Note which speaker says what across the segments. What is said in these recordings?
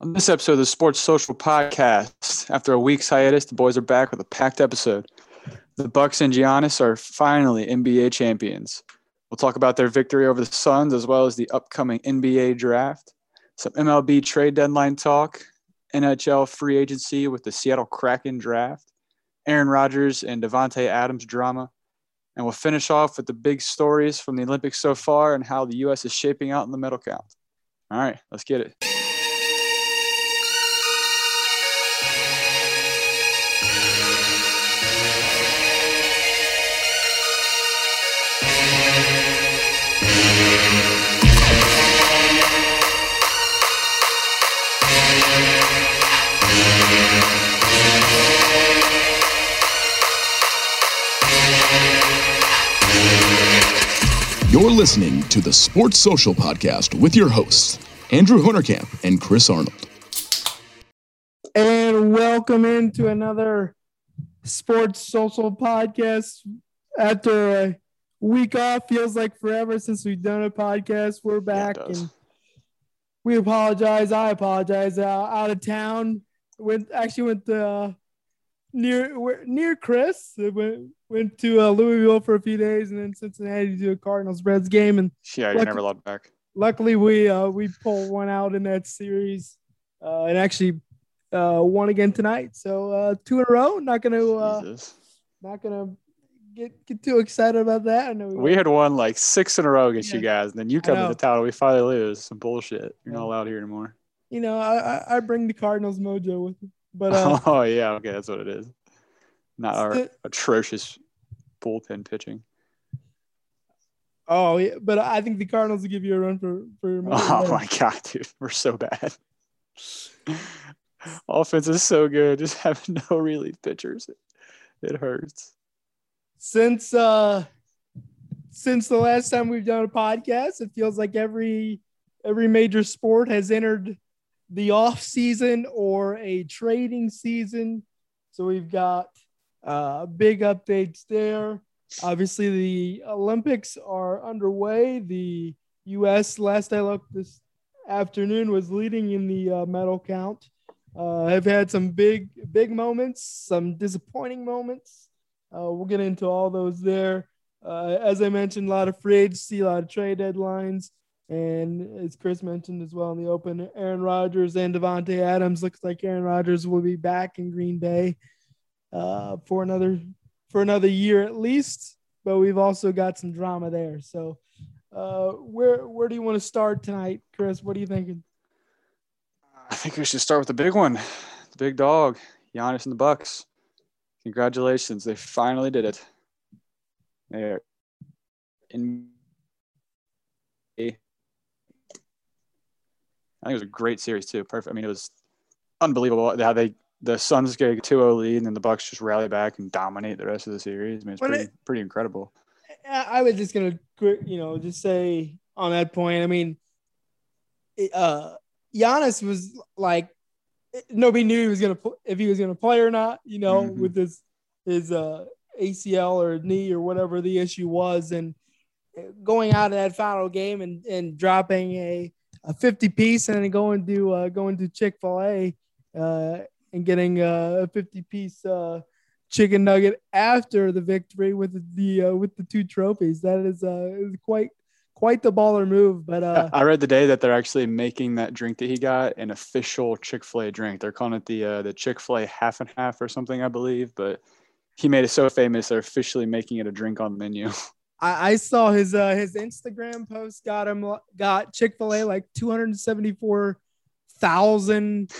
Speaker 1: On this episode of the Sports Social Podcast, after a week's hiatus, the boys are back with a packed episode. The Bucks and Giannis are finally NBA champions. We'll talk about their victory over the Suns as well as the upcoming NBA draft, some MLB trade deadline talk, NHL free agency with the Seattle Kraken draft, Aaron Rodgers and Davante Adams drama, and we'll finish off with the big stories from the Olympics so far and how the U.S. is shaping out in the medal count. All right, let's get it.
Speaker 2: You're listening to the Sports Social Podcast with your hosts, Andrew Hunterkamp and Chris Arnold.
Speaker 3: And welcome into another Sports Social Podcast. After a week off, feels like forever since we've done a podcast. We're back
Speaker 1: Yeah,
Speaker 3: and we apologize. I apologize. Uh, out of town, went actually went to, uh, near near Chris. Went went to uh, Louisville for a few days, and then Cincinnati to a Cardinals Reds game. And
Speaker 1: Yeah, you're
Speaker 3: Lucky-
Speaker 1: never allowed back.
Speaker 3: luckily, we uh, we pulled one out in that series, uh, and actually uh, won again tonight. So uh, two in a row. Not gonna uh, not gonna get get too excited about that. I know
Speaker 1: We had won like six in a row against you guys, and then you come to the town and we finally lose. Some bullshit. You're not allowed here anymore.
Speaker 3: you know I I bring the Cardinals mojo with me, but uh,
Speaker 1: oh yeah, okay, that's what it is. Not our
Speaker 3: Sti-
Speaker 1: atrocious bullpen pitching.
Speaker 3: oh yeah, but I think the Cardinals will give you a run for for your money.
Speaker 1: Oh my god, dude, we're so bad. Offense is so good, just having no relief pitchers. It hurts.
Speaker 3: since uh since the last time we've done a podcast it feels like every every major sport has entered the off season or a trading season. So we've got uh big updates there. Obviously the olympics are underway. The us last i looked this afternoon was leading in the uh, medal count. Uh, have had some big big moments some disappointing moments. Uh, we'll get into all those there. Uh, as I mentioned, a lot of free agency, a lot of trade deadlines, and as Chris mentioned as well in the open, Aaron Rodgers and Davante Adams looks like Aaron Rodgers will be back in Green Bay uh, for another for another year at least. But we've also got some drama there. So, uh, where where do you want to start tonight, Chris? What are you thinking?
Speaker 1: I think we should start with the big one, the big dog, Giannis and the Bucks. Congratulations, they finally did it. They're in. I think it was a great series too. Perfect. I mean, it was unbelievable how they the Suns get a 2-0 lead and then the Bucks just rally back and dominate the rest of the series. I mean, it's pretty
Speaker 3: it-
Speaker 1: pretty incredible.
Speaker 3: I was just gonna, you know, just say on that point. I mean, it, uh, Giannis was like, nobody knew he was gonna if he was gonna play or not. You know,
Speaker 1: Mhm.
Speaker 3: with his his uh, ACL or knee or whatever the issue was, and going out of that final game and and dropping a a 50 piece and then going to uh, going to Chick Fil A uh, and getting uh, a 50 piece uh, chicken nugget after the victory with the uh, with the two trophies. That is uh, quite quite the baller move. But
Speaker 1: I read the day that they're actually making that drink that he got an official Chick Fil A drink. They're calling it the the Chick Fil A half and half or something, I believe. But he made it so famous, they're officially making it a drink on the menu.
Speaker 3: I, I saw his uh, his Instagram post got him got Chick Fil A like two hundred seventy four thousand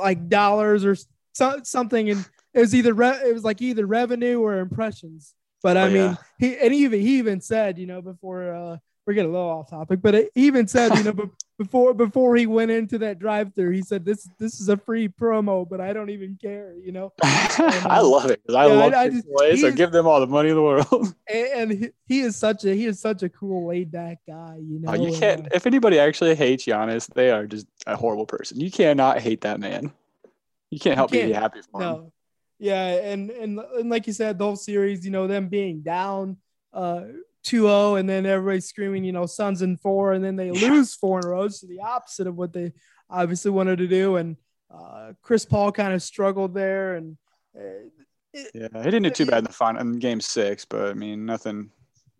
Speaker 3: like dollars or so, something, and it was either re- it was like either revenue or impressions. But I
Speaker 1: Oh,
Speaker 3: mean,
Speaker 1: yeah.
Speaker 3: he and he even he even said, you know, before uh, we're getting a little off topic, but he even said, you know, before before he went into that drive through, he said this this is a free promo, but I don't even care, you know.
Speaker 1: I love it I
Speaker 3: Yeah, I-
Speaker 1: love
Speaker 3: I
Speaker 1: Chick
Speaker 3: just-
Speaker 1: A, so give them all the money in the world.
Speaker 3: And, and he, he is such a he is such a cool laid back guy, you know.
Speaker 1: Oh, you can't.
Speaker 3: uh,
Speaker 1: If anybody actually hates Giannis, they are just a horrible person. You cannot hate that man. You can't help but be
Speaker 3: can't.
Speaker 1: happy for him.
Speaker 3: Yeah, and, and and like you said, the whole series, you know, them being down uh 2-0 and then everybody screaming, you know, Suns in four, and then they
Speaker 1: Yeah.
Speaker 3: lose four in a row. So the opposite of what they obviously wanted to do, and uh, Chris Paul kind of struggled there, and uh,
Speaker 1: it, yeah, he didn't do too bad in the final in Game Six, but I mean nothing,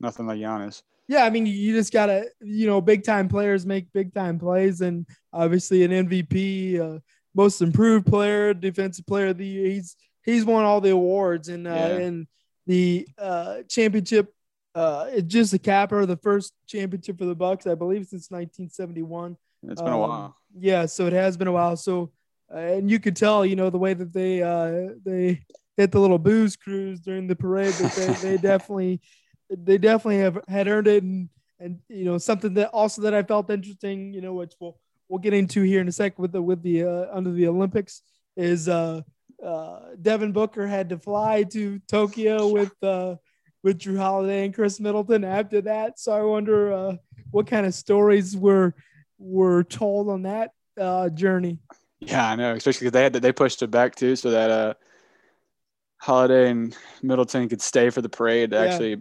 Speaker 1: nothing like Giannis.
Speaker 3: Yeah, I mean you just gotta, you know, big time players make big time plays, and obviously an MVP, uh, most improved player, defensive player of the year. He's he's won all the awards, and uh, yeah. and the uh, championship uh, it's just a capper, the first championship for the Bucks, I believe, since 1971.
Speaker 1: It's been um, a while.
Speaker 3: Yeah, so it has been a while. So, uh, and you could tell, you know, the way that they uh, they hit the little booze cruise during the parade, but they, they definitely they definitely have had earned it, and and you know something that also that I felt interesting, you know, which we'll we'll get into here in a second with the with the uh, under the Olympics is uh, uh, Devin Booker had to fly to Tokyo with. Uh, with Jrue Holiday and Khris Middleton after that. So I wonder uh, what kind of stories were were told on that uh, journey.
Speaker 1: Yeah, I know, especially because they had to, they pushed it back too, so that uh, Holiday and Middleton could stay for the parade to yeah. actually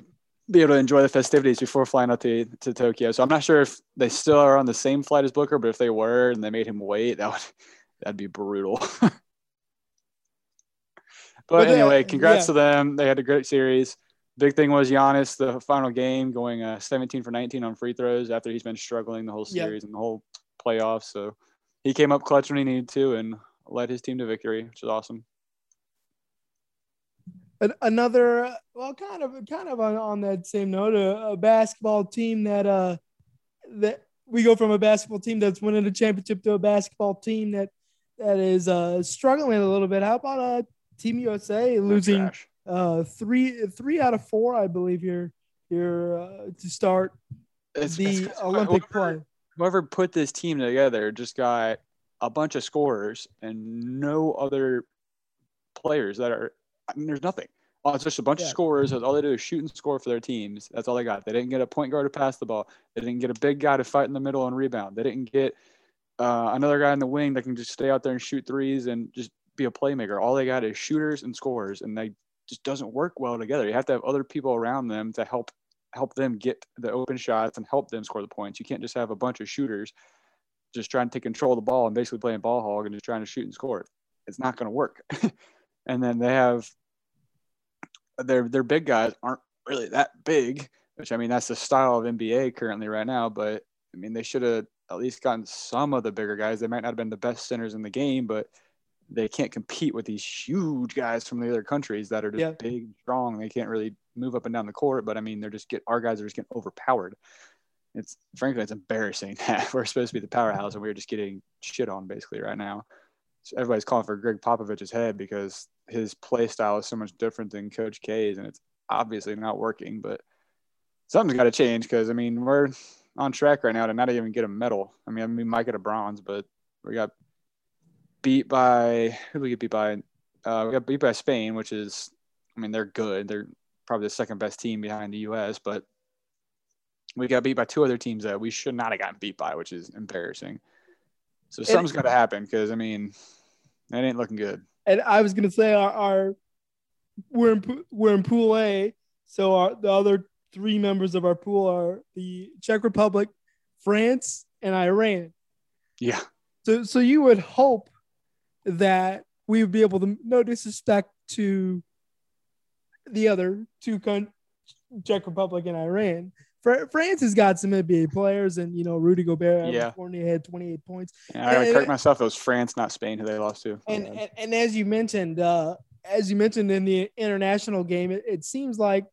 Speaker 1: be able to enjoy the festivities before flying out to, to Tokyo. So I'm not sure if they still are on the same flight as Booker, but if they were and they made him wait, that would that'd be brutal. but, but, anyway, congrats yeah. to them. They had a great series big thing was Giannis, the final game, going uh, 17 for 19 on free throws after he's been struggling the whole series yep. and the whole playoffs. So he came up clutch when he needed to and led his team to victory, which is awesome.
Speaker 3: Another, well, kind of, kind of on, on that same note, a, a basketball team that uh that we go from a basketball team that's winning a championship to a basketball team that that is uh struggling a little bit. How about uh Team USA losing uh, three three out of four, I believe, here here uh, to start it's, the it's, Olympic
Speaker 1: whoever,
Speaker 3: play.
Speaker 1: Whoever put this team together just got a bunch of scorers and no other players that are. I mean, there's nothing. Oh, it's just a bunch yeah. of scorers. All they do is shoot and score for their teams. That's all they got. They didn't get a point guard to pass the ball. They didn't get a big guy to fight in the middle and rebound. They didn't get uh, another guy in the wing that can just stay out there and shoot threes and just be a playmaker. All they got is shooters and scorers, and they just doesn't work well together. You have to have other people around them to help help them get the open shots and help them score the points. You can't just have a bunch of shooters just trying to control the ball and basically playing ball hog and just trying to shoot and score. It's not going to work. and then they have their their big guys aren't really that big, which I mean that's the style of NBA currently right now. But I mean they should have at least gotten some of the bigger guys. They might not have been the best centers in the game, but they can't compete with these huge guys from the other countries that are just yeah. big, strong. They can't really move up and down the court, but I mean, they're just get our guys are just getting overpowered. It's frankly, it's embarrassing that we're supposed to be the powerhouse and we're just getting shit on basically right now. So everybody's calling for Gregg Popovich's head because his play style is so much different than Coach K's, and it's obviously not working. But something's got to change because I mean, we're on track right now to not even get a medal. I mean, I mean, we might get a bronze, but we got beat by who we get beat by? Uh, we got beat by Spain, which is, I mean, they're good. They're probably the second best team behind the U.S. But we got beat by two other teams that we should not have gotten beat by, which is embarrassing. So something's got to happen because I mean, that ain't looking good.
Speaker 3: And I was gonna say our, our we're in we're in Pool A, so our, the other three members of our pool are the Czech Republic, France, and Iran.
Speaker 1: Yeah.
Speaker 3: So so you would hope that we would be able to, no disrespect to the other two countries, Czech Republic and Iran. France has got some NBA players, and you know Rudy Gobert, yeah. Fournier had 28 points.
Speaker 1: I and, correct myself; it was France, not Spain, who they lost to.
Speaker 3: And and, and, as you mentioned, uh, as you mentioned in the international game, it, it seems like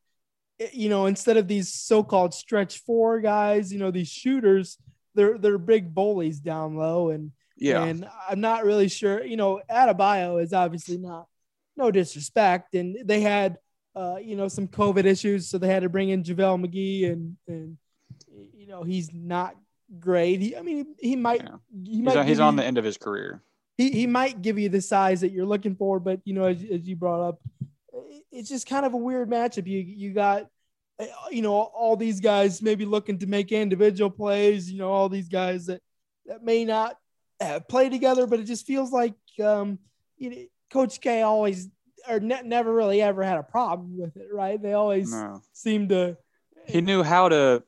Speaker 3: you know instead of these so-called stretch four guys, you know these shooters, they're they're big bullies down low, and yeah. And I'm not really sure, you know, Adebayo is obviously not, no disrespect. And they had, uh, you know, some COVID issues. So they had to bring in JaVale McGee and, and, you know, he's not great. He, I mean, he might, yeah. he
Speaker 1: might, he's, on, he's on the end of his career.
Speaker 3: He, he might give you the size that you're looking for, but you know, as, as you brought up, it's just kind of a weird matchup. You, you got, you know, all these guys maybe looking to make individual plays, you know, all these guys that, that may not uh, play together, but it just feels like um, you know, Coach K always or ne- never really ever had a problem with it, right? They always no. seem to.
Speaker 1: He knew how to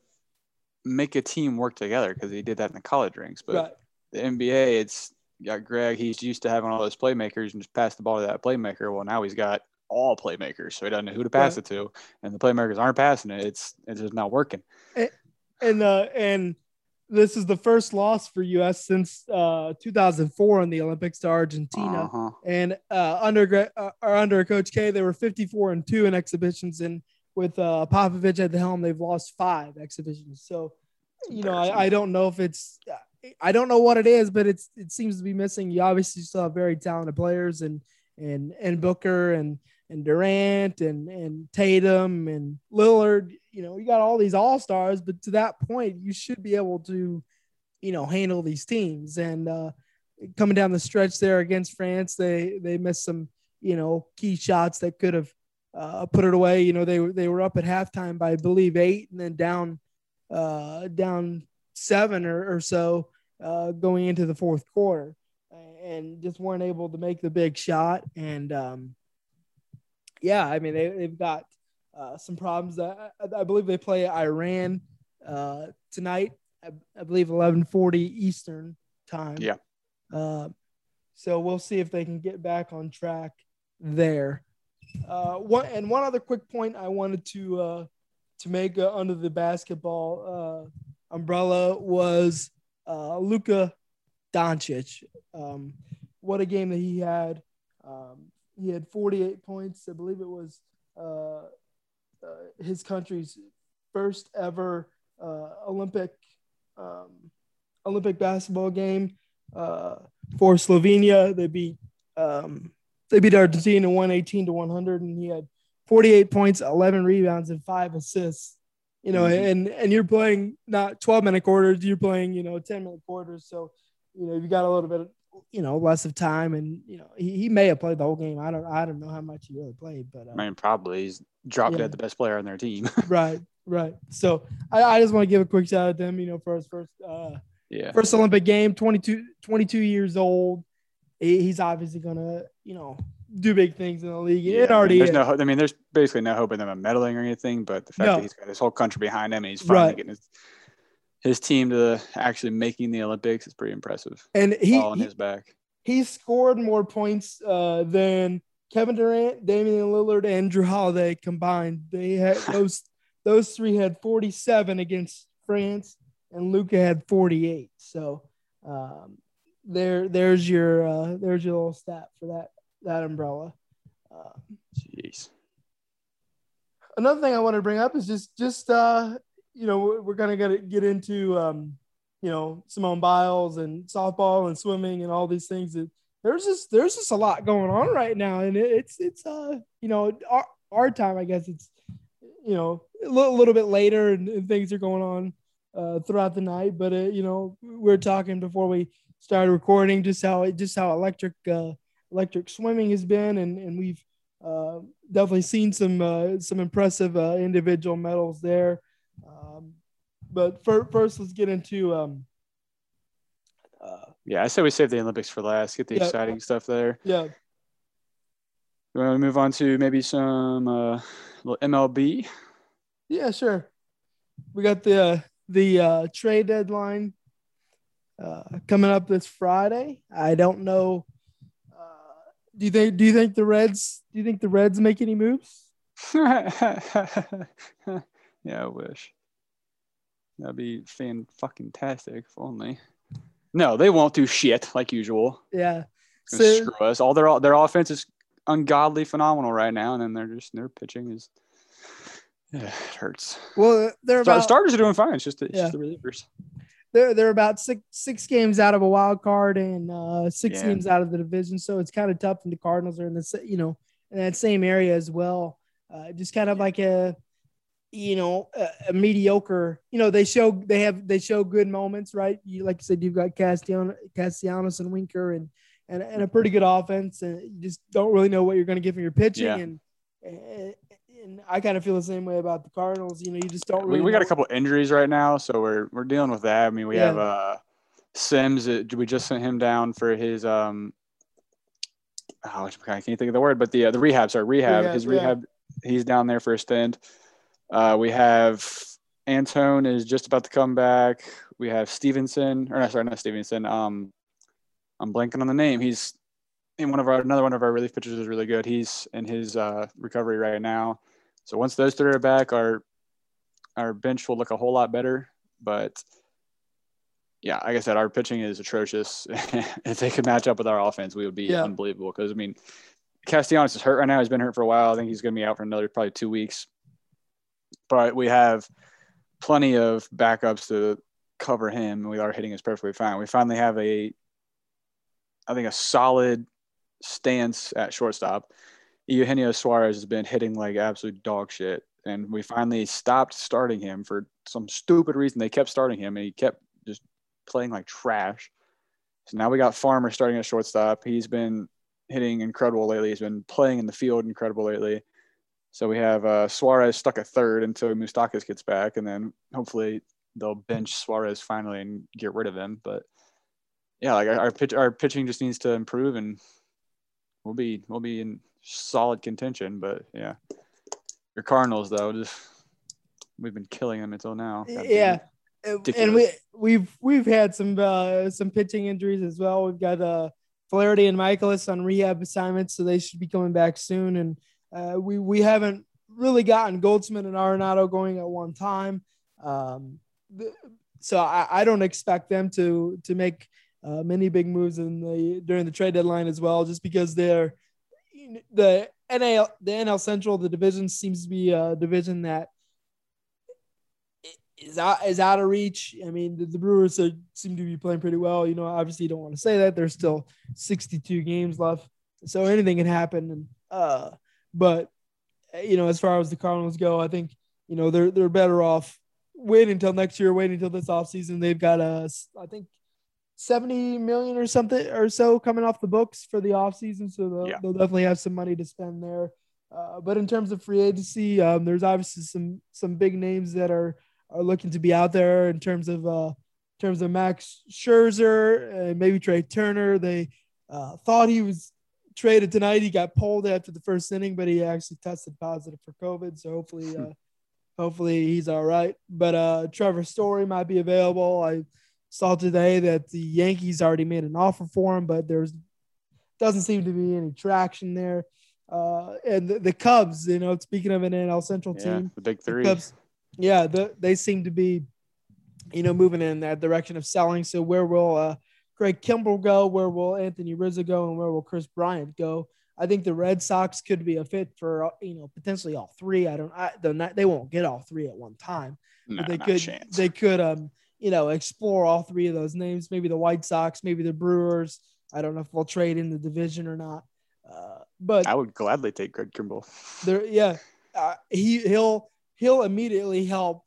Speaker 1: make a team work together because he did that in the college ranks, but right. the NBA, it's got Gregg. He's used to having all those playmakers and just pass the ball to that playmaker. Well, now he's got all playmakers, so he doesn't know who to pass
Speaker 3: Right.
Speaker 1: it to, and the playmakers aren't passing it. It's it's just not working.
Speaker 3: and uh, and this is the first loss for U.S. since uh, 2004 in the Olympics to Argentina.
Speaker 1: Uh-huh.
Speaker 3: And uh, under uh, or under Coach K, they were 54 and two in exhibitions, and with uh, Popovich at the helm, they've lost five exhibitions. So, you know, I, I don't know if it's, I don't know what it is, but it's it seems to be missing. You obviously still have very talented players, and and and Booker and and Durant and and Tatum and Lillard. You know, you got all these all stars, but to that point, you should be able to, you know, handle these teams. And uh, coming down the stretch there against France, they they missed some, you know, key shots that could have uh, put it away. You know, they were they were up at halftime by I believe eight, and then down uh, down seven or, or so uh, going into the fourth quarter, and just weren't able to make the big shot. And um, yeah, I mean they they've got uh, some problems. I, I believe they play Iran uh, tonight. I, I believe 11:40 Eastern time.
Speaker 1: Yeah.
Speaker 3: Uh, so we'll see if they can get back on track there. Uh, one and one other quick point I wanted to uh, to make uh, under the basketball uh, umbrella was uh, Luka Doncic. Um, what a game that he had! Um, he had 48 points. I believe it was uh, uh, his country's first ever uh, Olympic um, Olympic basketball game uh, for Slovenia. They beat um, they beat Argentina 118 to 100, and he had 48 points, 11 rebounds, and five assists. You know,
Speaker 1: Mhm.
Speaker 3: and and you're playing not 12 minute quarters, you're playing you know 10 minute quarters. So you know you got a little bit you know less of time, and you know he, he may have played the whole game. I don't I don't know how much he really played, but uh,
Speaker 1: I mean, probably he's dropped
Speaker 3: Yeah.
Speaker 1: at the best player on their team.
Speaker 3: right, right. So I, I just want to give a quick shout out to him. You know, for his first uh,
Speaker 1: yeah.
Speaker 3: first Olympic game, 22, 22 years old. He- he's obviously gonna, you know, do big things in the league.
Speaker 1: Yeah,
Speaker 3: it
Speaker 1: I mean,
Speaker 3: already
Speaker 1: there's
Speaker 3: is.
Speaker 1: no. I mean, there's basically no hope in them meddling or anything. But the fact
Speaker 3: No.
Speaker 1: that he's got his whole country behind him and he's finally
Speaker 3: Right.
Speaker 1: getting his, his team to actually making the Olympics is pretty impressive.
Speaker 3: and he,
Speaker 1: all on
Speaker 3: he
Speaker 1: his back.
Speaker 3: he scored more points uh, than Kevin Durant, Damian Lillard, and Jrue Holiday combined. They had those those three had 47 against France, and Luka had 48. So um, there there's your uh, there's your little stat for that that umbrella. Uh,
Speaker 1: Jeez.
Speaker 3: another thing I want to bring up is just just uh you know we're- we're gonna get get into um you know Simone Biles and softball and swimming and all these things that there's just there's just a lot going on right now. And it, it's it's uh you know our, our time I guess it's you know a little, a little bit later and, and things are going on uh throughout the night. But uh, you know we are talking before we started recording just how just how electric uh electric swimming has been. And and we've uh, definitely seen some uh, some impressive uh, individual medals there. But fir- first, let's get into um, uh,
Speaker 1: Yeah, I say we save the Olympics for last. Get the
Speaker 3: Yeah.
Speaker 1: exciting stuff there.
Speaker 3: yeah,
Speaker 1: You want to move on to maybe some uh, little MLB?
Speaker 3: yeah, sure. We got the uh, the uh, trade deadline uh, coming up this Friday. I don't know. Uh, do you think? Do you think the Reds? Do you think the Reds make any moves?
Speaker 1: yeah, I wish. That'd be fan fucking tastic if only. No, they won't do shit like usual.
Speaker 3: Yeah. So,
Speaker 1: screw us. All their their offense is ungodly phenomenal right now, and then they're just their pitching is yeah, it hurts.
Speaker 3: well, they're about
Speaker 1: starters are doing fine. It's just, it's
Speaker 3: Yeah.
Speaker 1: just the relievers.
Speaker 3: they're they're about six six games out of a wild card and uh, six
Speaker 1: Yeah.
Speaker 3: games out of the division, so it's kind of tough. And the Cardinals are in the you know in that same area as well. Uh, just kind of like a you know a, a mediocre. You know they show they have they show good moments, right? You like you said, you've got Castellanos, Castellanos and Winker and, and and a pretty good offense, and you just don't really know what you're going to get from your pitching.
Speaker 1: Yeah.
Speaker 3: And, and and I kind of feel the same way about the Cardinals. You know, you just don't really.
Speaker 1: We, we got a couple injuries right now, so we're we're dealing with that. I mean, we
Speaker 3: Yeah.
Speaker 1: have uh Sims. uh, We just sent him down for his um. Oh, I can't think of the word, but the uh, the rehab. Sorry, rehab.
Speaker 3: Rehab,
Speaker 1: his
Speaker 3: yeah.
Speaker 1: rehab. He's down there for a stint. Uh, we have Antone is just about to come back. we have Stevenson, or no, sorry, not Stevenson. Um, I'm blanking on the name. He's in one of our another one of our relief pitchers is really good. He's in his uh, recovery right now. So once those three are back, our our bench will look a whole lot better. But yeah, like I said, our pitching is atrocious. if they could match up with our offense, we would be
Speaker 3: Yeah.
Speaker 1: unbelievable. Because I mean, Castellanos is hurt right now. He's been hurt for a while. I think he's going to be out for another probably two weeks. But we have plenty of backups to cover him. We are hitting is perfectly fine. We finally have a, I think, a solid stance at shortstop. Eugenio Suarez has been hitting like absolute dog shit. And we finally stopped starting him for some stupid reason. They kept starting him and he kept just playing like trash. So now we got Farmer starting at shortstop. He's been hitting incredible lately. He's been playing in the field incredible lately. So we have uh, Suarez stuck at third until Moustakas gets back, and then hopefully they'll bench Suarez finally and get rid of him. But yeah, like our, our pitch, our pitching just needs to improve, and we'll be we'll be in solid contention. But yeah, your Cardinals though, just we've been killing them until now. Damn
Speaker 3: Yeah. And we we've we've had some uh, some pitching injuries as well. We've got uh Flaherty and Mikolas on rehab assignments, so they should be coming back soon. And uh, we we haven't really gotten Goldschmidt and Arenado going at one time. Um, the, so I, I don't expect them to to make uh, many big moves in the during the trade deadline as well, just because they're the NL the NL Central the division seems to be a division that is out is out of reach. I mean, the, the Brewers are, seem to be playing pretty well. You know, obviously, you don't want to say that. There's still 62 games left, so anything can happen. And uh, but you know, as far as the Cardinals go, I think you know they're they're better off waiting until next year, waiting until this offseason. They've got a, I think. 70 million or something or so coming off the books for the offseason. So they'll,
Speaker 1: Yeah.
Speaker 3: they'll definitely have some money to spend there. Uh, but in terms of free agency, um, there's obviously some some big names that are are looking to be out there in terms of uh, in terms of Max Scherzer and maybe Trea Turner. They uh, thought he was traded tonight. He got pulled after the first inning, but he actually tested positive for COVID. So hopefully, uh, hopefully he's all right. But uh, Trevor Story might be available. I saw today that the Yankees already made an offer for him, but there's doesn't seem to be any traction there. Uh, and the, the Cubs, you know, speaking of an NL Central
Speaker 1: Yeah,
Speaker 3: team,
Speaker 1: the big
Speaker 3: the
Speaker 1: three.
Speaker 3: Cubs, yeah, the, they seem to be, you know, moving in that direction of selling. So where will uh, Greg Kimbrel go? Where will Anthony Rizzo go? And where will Kris Bryant go? I think the Red Sox could be a fit for uh, you know potentially all three. I don't. I, they're not. They won't get all three at one time,
Speaker 1: No,
Speaker 3: but they could. They could. Um, you know, explore all three of those names. Maybe the White Sox. Maybe the Brewers. I don't know if we'll trade in the division or not. Uh, but
Speaker 1: I would gladly take Greg Kimbrel.
Speaker 3: there, yeah, uh, he he'll he'll immediately help.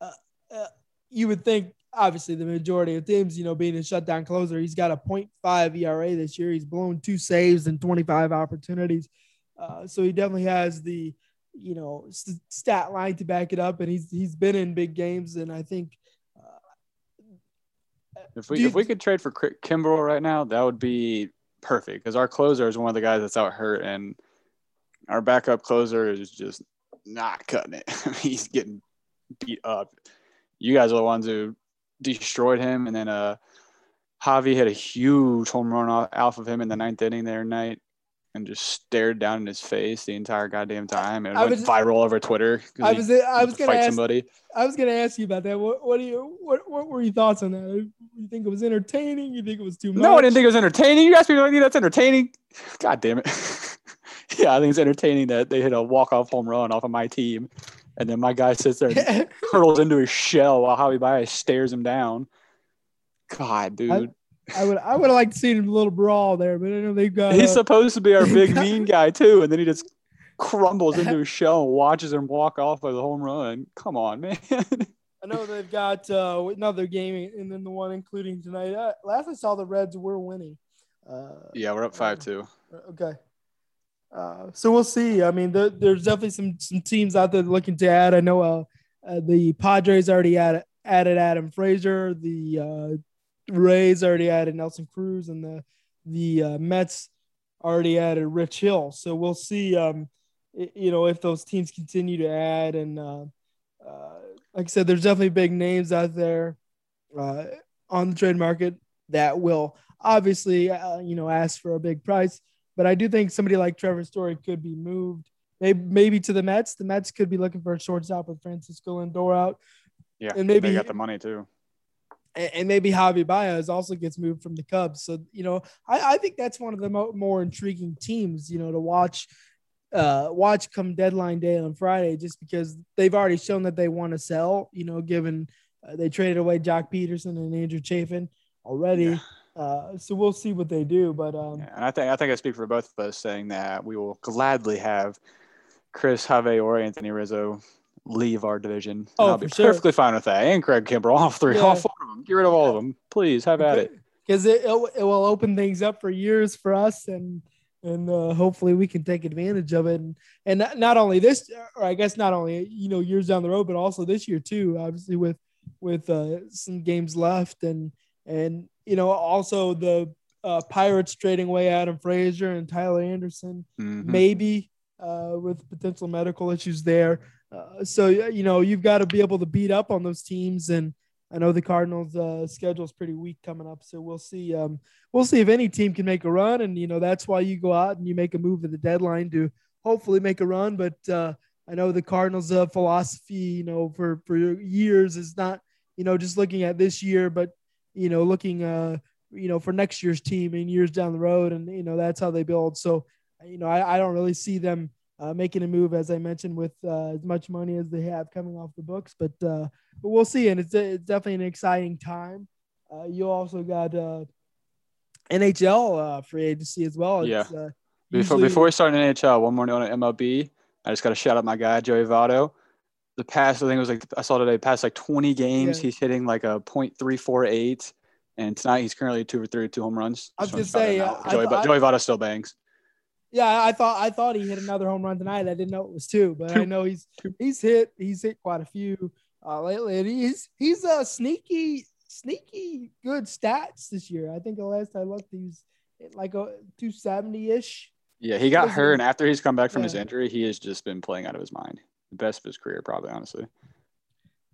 Speaker 3: Uh, uh, you would think, obviously, the majority of teams, you know, being a shutdown closer, he's got a 0.5 ERA this year. He's blown two saves and 25 opportunities, uh, so he definitely has the, you know, st- stat line to back it up, and he's he's been in big games, and I think.
Speaker 1: If we
Speaker 3: you-
Speaker 1: if we could trade for Ki- Kimbrel right now, that would be perfect because our closer is one of the guys that's out hurt, and our backup closer is just not cutting it. He's getting beat up. You guys are the ones who destroyed him, and then uh, Javy hit a huge home run off, off of him in the ninth inning there night, and just stared down in his face the entire goddamn time, and it
Speaker 3: I
Speaker 1: went
Speaker 3: was-
Speaker 1: viral over Twitter.
Speaker 3: I was I was gonna ask
Speaker 1: somebody.
Speaker 3: I was gonna ask you about that. What what do you what what were your thoughts on that? You think it was entertaining? You think it was too much?
Speaker 1: No, I didn't think it was entertaining. You asked me, like, that's entertaining. God damn it. yeah, I think it's entertaining that they hit a walk-off home run off of my team, and then my guy sits there and hurtles into his shell while Javy Baez stares him down. God, dude.
Speaker 3: I would I would have liked to see a little brawl there, but I know they've got.
Speaker 1: He's
Speaker 3: uh,
Speaker 1: supposed to be our big mean guy too, and then he just crumbles into his shell and watches him walk off with a home run. Come on, man.
Speaker 3: I know they've got uh, another game, and then the one including tonight. Uh, last I saw, the Reds were winning. Uh,
Speaker 1: yeah, we're up five two.
Speaker 3: Okay. Uh, so we'll see. I mean, there, there's definitely some some teams out there looking to add. I know uh, uh, the Padres already added, added Adam Frazier. The uh, Rays already added Nelson Cruz, and the the uh, Mets already added Rich Hill. So we'll see. Um, you know, if those teams continue to add, and uh, like I said, there's definitely big names out there. on the trade market that will obviously, you know, ask for a big price. But I do think somebody like Trevor Story could be moved, maybe maybe to the Mets. The Mets could be looking for a shortstop with Francisco Lindor out.
Speaker 1: Yeah,
Speaker 3: And maybe-
Speaker 1: they got the money too.
Speaker 3: and, maybe Javy Baez also gets moved from the Cubs. So you know, I, I think that's one of the mo- more intriguing teams, you know, to watch. Uh, watch come deadline day on Friday, just because they've already shown that they want to sell. You know, given uh, they traded away Joc Pederson and Andrew Chafin already.
Speaker 1: Yeah.
Speaker 3: Uh, so we'll see what they do. But um,
Speaker 1: Yeah, and I think I think I speak for both of us saying that we will gladly have Chris Have or Anthony Rizzo leave our division.
Speaker 3: Oh,
Speaker 1: I'll be
Speaker 3: sure.
Speaker 1: perfectly fine with that. And Craig Kimbrel, all three, all four of them. Get rid of all of them, please. Have at it.
Speaker 3: because it, it it will open things up for years for us and and uh, hopefully we can take advantage of it and and not- not only this or I guess not only you know years down the road but also this year too obviously with with uh, some games left and and you know also the uh, Pirates trading away Adam Frazier and Tyler Anderson
Speaker 1: Mhm.
Speaker 3: maybe uh, with potential medical issues there. Uh, so you know you've got to be able to beat up on those teams, and I know the Cardinals' uh, schedule is pretty weak coming up. So we'll see. Um, we'll see if any team can make a run, and you know that's why you go out and you make a move at the deadline to hopefully make a run. But uh, I know the Cardinals' uh, philosophy, you know, for for years is not you know just looking at this year, but you know looking uh you know for next year's team and years down the road, and you know that's how they build. So you know, I, I don't really see them uh, making a move, as I mentioned, with uh, as much money as they have coming off the books. But uh, but we'll see, and it's it's definitely an exciting time. Uh, you also got uh, NHL uh, free agency as well. It's, uh,
Speaker 1: Before
Speaker 3: usually-
Speaker 1: before we start in NHL, one more note on MLB. I just got to shout out my guy Joey Votto. The past, I think it was like I saw today, past like 20 games,
Speaker 3: Yeah.
Speaker 1: he's hitting like a .348, and tonight he's currently two for three, two home runs.
Speaker 3: I was
Speaker 1: Just
Speaker 3: gonna
Speaker 1: wanted
Speaker 3: say,
Speaker 1: shout that
Speaker 3: uh.
Speaker 1: Joey,
Speaker 3: I
Speaker 1: Joey Votto still bangs.
Speaker 3: yeah, I thought I thought he hit another home run tonight. I didn't know it was two, but I know he's he's hit he's hit quite a few uh, lately. And he's he's a sneaky sneaky good stats this year. I think the last I looked, he was like a 270 ish.
Speaker 1: Yeah, he got hurt, and after he's come back from his injury, he has just been playing out of his mind. The best of his career, probably, honestly.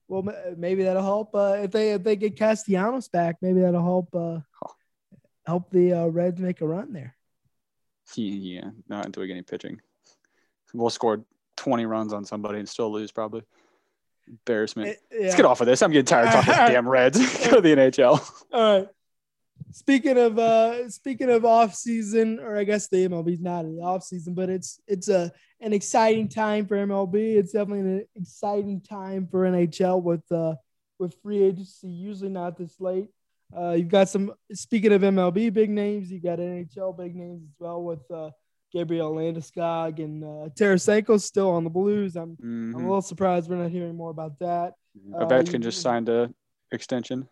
Speaker 3: Well, maybe that'll help uh, if they if they get Castellanos back. Maybe that'll help uh,
Speaker 1: Oh.
Speaker 3: help the uh, Reds make a run there.
Speaker 1: He, yeah, not until we get any pitching. We'll score 20 runs on somebody and still lose, probably. Embarrassment.
Speaker 3: Eh,
Speaker 1: Let's get off of this. I'm getting tired of talking about damn Reds. Go to the NHL.
Speaker 3: All right. Speaking of uh speaking of off season, or I guess the MLB's not in the off season, but it's it's a an exciting time for MLB. It's definitely an exciting time for NHL with uh with free agency usually not this late. Uh, you've got some speaking of MLB big names, you got NHL big names as well with uh, Gabriel Landeskog and uh, Tarasenko still on the Blues. I'm I'm a
Speaker 1: Mhm.
Speaker 3: little surprised we're not hearing more about that. uh,
Speaker 1: Ovechkin
Speaker 3: you- can
Speaker 1: just signed a extension.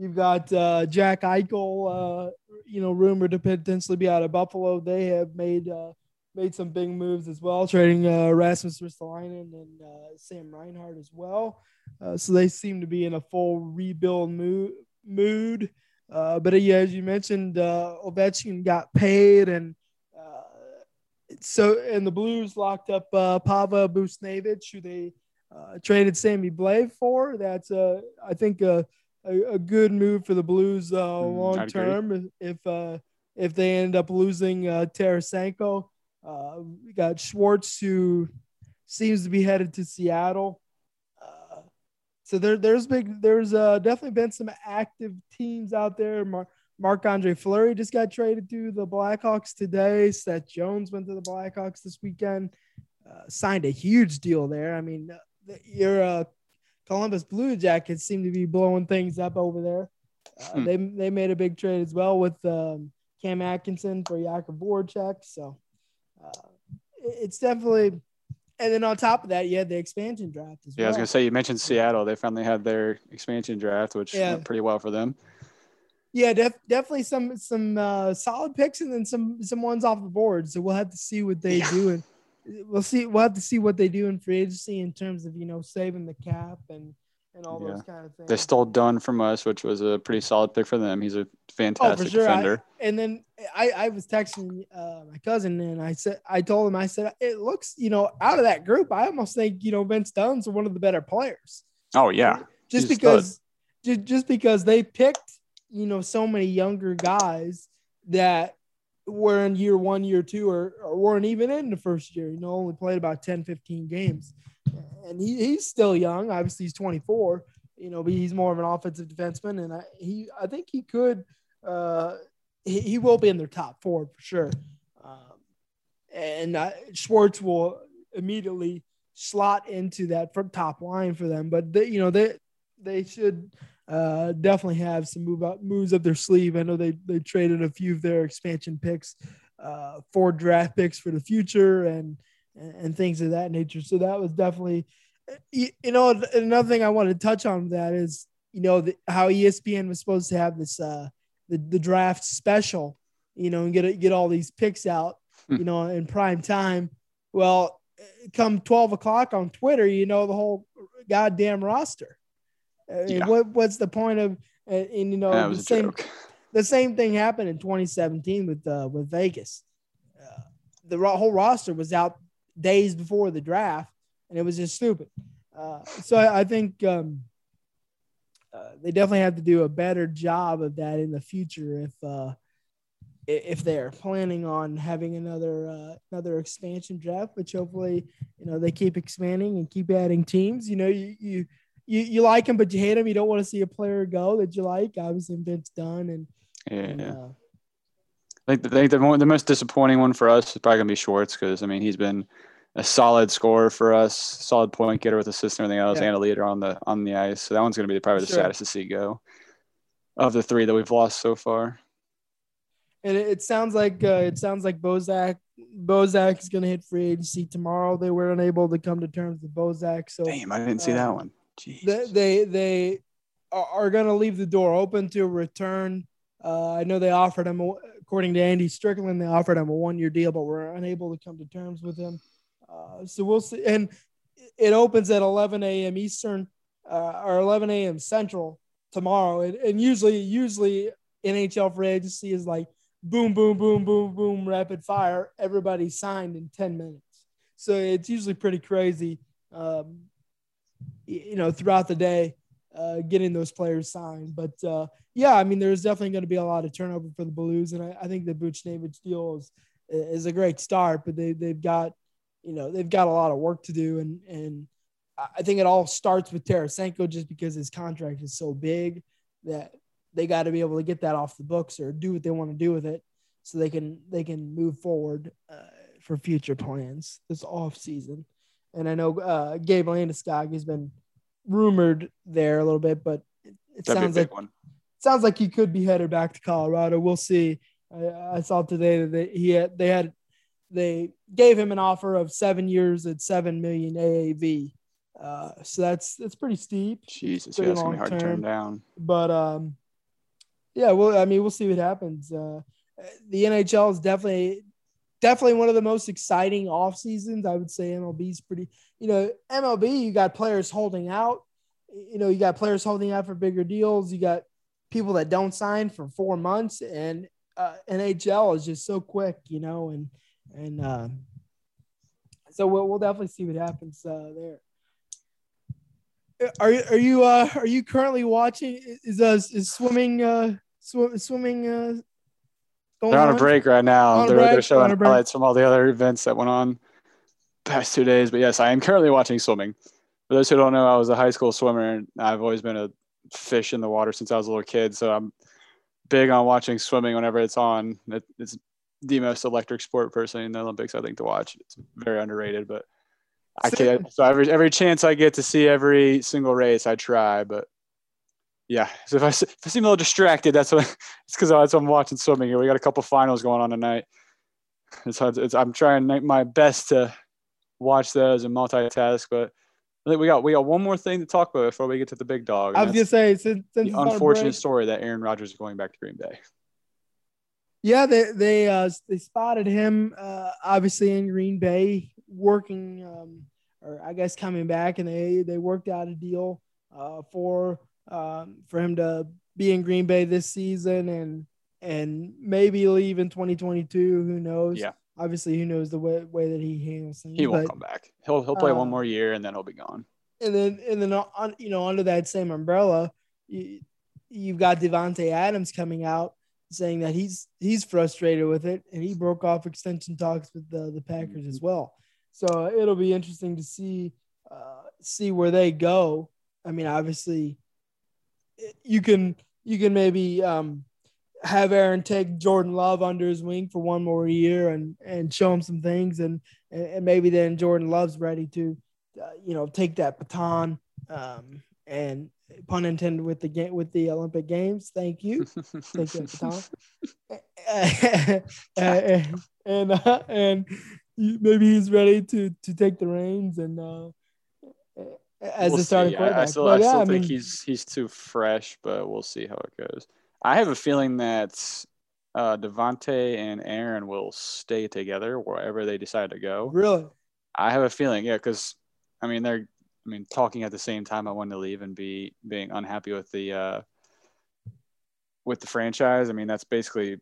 Speaker 3: You've got uh, Jack Eichel, uh, you know, rumored to potentially be out of Buffalo. They have made uh, made some big moves as well, trading uh, Rasmus Ristolainen and uh, Sam Reinhart as well. Uh, so they seem to be in a full rebuild mood. mood. But yeah, as you mentioned, Ovechkin got paid, and so and the Blues locked up uh, Pava Buchnevich, who they traded Sammy Blais for. That's I think a, a good move for the Blues uh,
Speaker 1: Mm,
Speaker 3: long term. If uh, if they end up losing uh, Tarasenko, uh, we got Schwartz who seems to be headed to Seattle. Uh, so there, there's big, there's uh, definitely been some active teams out there. Mar- Marc Andre Fleury just got traded to the Blackhawks today. Seth Jones went to the Blackhawks this weekend, uh, signed a huge deal there. I mean, you're uh, Columbus Blue Jackets seem to be blowing things up over there. Uh,
Speaker 1: Hmm.
Speaker 3: They they made a big trade as well with um, Cam Atkinson for Jakub Voracek. So uh, it's definitely. And then on top of that, you had the expansion draft as
Speaker 1: Yeah, I was gonna say you mentioned Seattle. They finally had their expansion draft, which
Speaker 3: Yeah.
Speaker 1: went pretty well for them.
Speaker 3: Yeah, def- definitely some some uh, solid picks and then some some ones off the board. So we'll have to see what they
Speaker 1: Yeah.
Speaker 3: do and we'll see we'll have to see what they do in free agency in terms of you know saving the cap and and all those kind of things.
Speaker 1: They stole Dunn from us, which was a pretty solid pick for them. He's a
Speaker 3: oh
Speaker 1: fantastic
Speaker 3: for sure. I,
Speaker 1: defender.
Speaker 3: and then I I was texting uh, my cousin and I said I told him I said it looks you know out of that group I almost think you know Vince Dunn's one of the better players.
Speaker 1: oh yeah,
Speaker 3: just
Speaker 1: He's
Speaker 3: because just, just because they picked, you know, so many younger guys that were in year one, year two, or, or weren't even in the first year, you know, only played about 10, 15 games. And he, he's still young. Obviously, he's 24, you know, but he's more of an offensive defenseman. And I, he, I think he could, uh, he, he will be in their top four for sure. Um, and Schwartz will immediately slot into that from top line for them. But they, you know, they they should uh, definitely have some move up moves up their sleeve. I know they they traded a few of their expansion picks, uh, for draft picks for the future and and things of that nature. So that was definitely, you, you know, another thing I wanted to touch on that is you know the, how ESPN was supposed to have this uh, the the draft special, you know, and get get all these picks out, hmm. you know, in prime time. Well, come 12 o'clock on Twitter, you know, the whole goddamn roster. Yeah. What, what's the point of, uh, and you know, the same, joke. the same thing happened in 2017 with, uh, with Vegas. Uh, the whole roster was out days before the draft and it was just stupid. Uh, so I, I think, um, uh, they definitely have to do a better job of that in the future if uh, if they're planning on having another uh, another expansion draft, which hopefully you know they keep expanding and keep adding teams. You know, you you you, you like him, but you hate him. You don't want to see a player go that you like. Obviously, Vince Dunn and
Speaker 1: yeah. And, uh, I think, the, the, the most disappointing one for us is probably gonna be Schwartz because I mean he's been a solid scorer for us, solid point getter with assist and everything else, yeah. and a leader on the on the ice. So that one's gonna be probably the sure. saddest to see go of the three that we've lost so far
Speaker 3: and it, it sounds like uh, it sounds like Bozak Bozak is going to hit free agency tomorrow. They were unable to come to terms with Bozak, so
Speaker 1: damn, I didn't see uh, that one.
Speaker 3: They they, they are going to leave the door open to return. Uh, I know they offered him, according to Andy Strickland, they offered him a one-year deal, but we're unable to come to terms with him. Uh, so we'll see. And it opens at 11 a.m. Eastern uh, or 11 a.m. Central tomorrow. And, and usually, usually NHL free agency is like boom, boom, boom, boom, boom, rapid fire. Everybody signed in 10 minutes. So it's usually pretty crazy, um, you know, throughout the day, uh, getting those players signed. But uh, yeah, I mean, there's definitely going to be a lot of turnover for the Blues. And I, I think the Buchnevich deal is, is a great start, but they, they've got, you know, they've got a lot of work to do. And, and I think it all starts with Tarasenko just because his contract is so big that they got to be able to get that off the books or do what they want to do with it so they can they can move forward uh, for future plans this off season. And I know uh, Gabe Landeskog has been rumored there a little bit, but it, it sounds like one. sounds like he could be headed back to Colorado. We'll see. I, I saw today that they, he had, they had they gave him an offer of seven years at seven million AAV. Uh, so that's that's pretty steep.
Speaker 1: Jesus, pretty yeah, that's gonna be hard term. to turn down.
Speaker 3: But um, yeah, well, I mean, we'll see what happens. Uh, the NHL is definitely definitely one of the most exciting off seasons. I would say MLB's pretty. You know, MLB you got players holding out. You know, you got players holding out for bigger deals. You got people that don't sign for four months, and uh, NHL is just so quick. You know, and and uh, so we'll we'll definitely see what happens uh, there. Are you are you uh are you currently watching? Is uh is swimming uh sw- swimming uh
Speaker 1: They're on, a break right now. They're, break, they're showing highlights from all the other events that went on past two days. But yes, I am currently watching swimming. For those who don't know, I was a high school swimmer and I've always been a fish in the water since I was a little kid. So I'm big on watching swimming whenever it's on. It, it's the most electric sport personally in the Olympics, I think, to watch. It's very underrated, but I can't. So every every chance I get to see every single race, I try. But yeah, so if I, if I seem a little distracted, that's what it's because that's I'm watching swimming here. We got a couple finals going on tonight. It's, it's I'm trying my best to watch those and multitask, but I think we got we got one more thing to talk about before we get to the big dog.
Speaker 3: I was gonna say since, since
Speaker 1: the unfortunate story that Aaron Rodgers is going back to Green Bay.
Speaker 3: Yeah, they they uh, they spotted him uh, obviously in Green Bay working um, or I guess coming back, and they they worked out a deal uh, for um, for him to be in Green Bay this season and and maybe leave in 2022. Who knows?
Speaker 1: Yeah.
Speaker 3: Obviously, who knows the way, way that he handles things.
Speaker 1: He won't but, come back. He'll he'll play uh, one more year and then he'll be gone.
Speaker 3: And then and then on you know under that same umbrella, you, you've got Davante Adams coming out saying that he's he's frustrated with it, and he broke off extension talks with the the Packers as well. So it'll be interesting to see uh, see where they go. I mean, obviously, you can you can maybe um, have Aaron take Jordan Love under his wing for one more year and and show him some things, and and maybe then Jordan Love's ready to, uh, you know, take that baton um, and pun intended with the game with the Olympic Games. Thank you, thank you, baton. and uh, and maybe he's ready to to take the reins and uh, as
Speaker 1: we'll
Speaker 3: a starting
Speaker 1: see.
Speaker 3: quarterback.
Speaker 1: I, I still,
Speaker 3: But
Speaker 1: I
Speaker 3: yeah,
Speaker 1: still
Speaker 3: I
Speaker 1: think
Speaker 3: mean,
Speaker 1: he's he's too fresh, but we'll see how it goes. I have a feeling that uh, Davante and Aaron will stay together wherever they decide to go.
Speaker 3: really.
Speaker 1: I have a feeling, yeah, because I mean they're, I mean talking at the same time. I wanted to leave and be being unhappy with the uh, with the franchise. I mean that's basically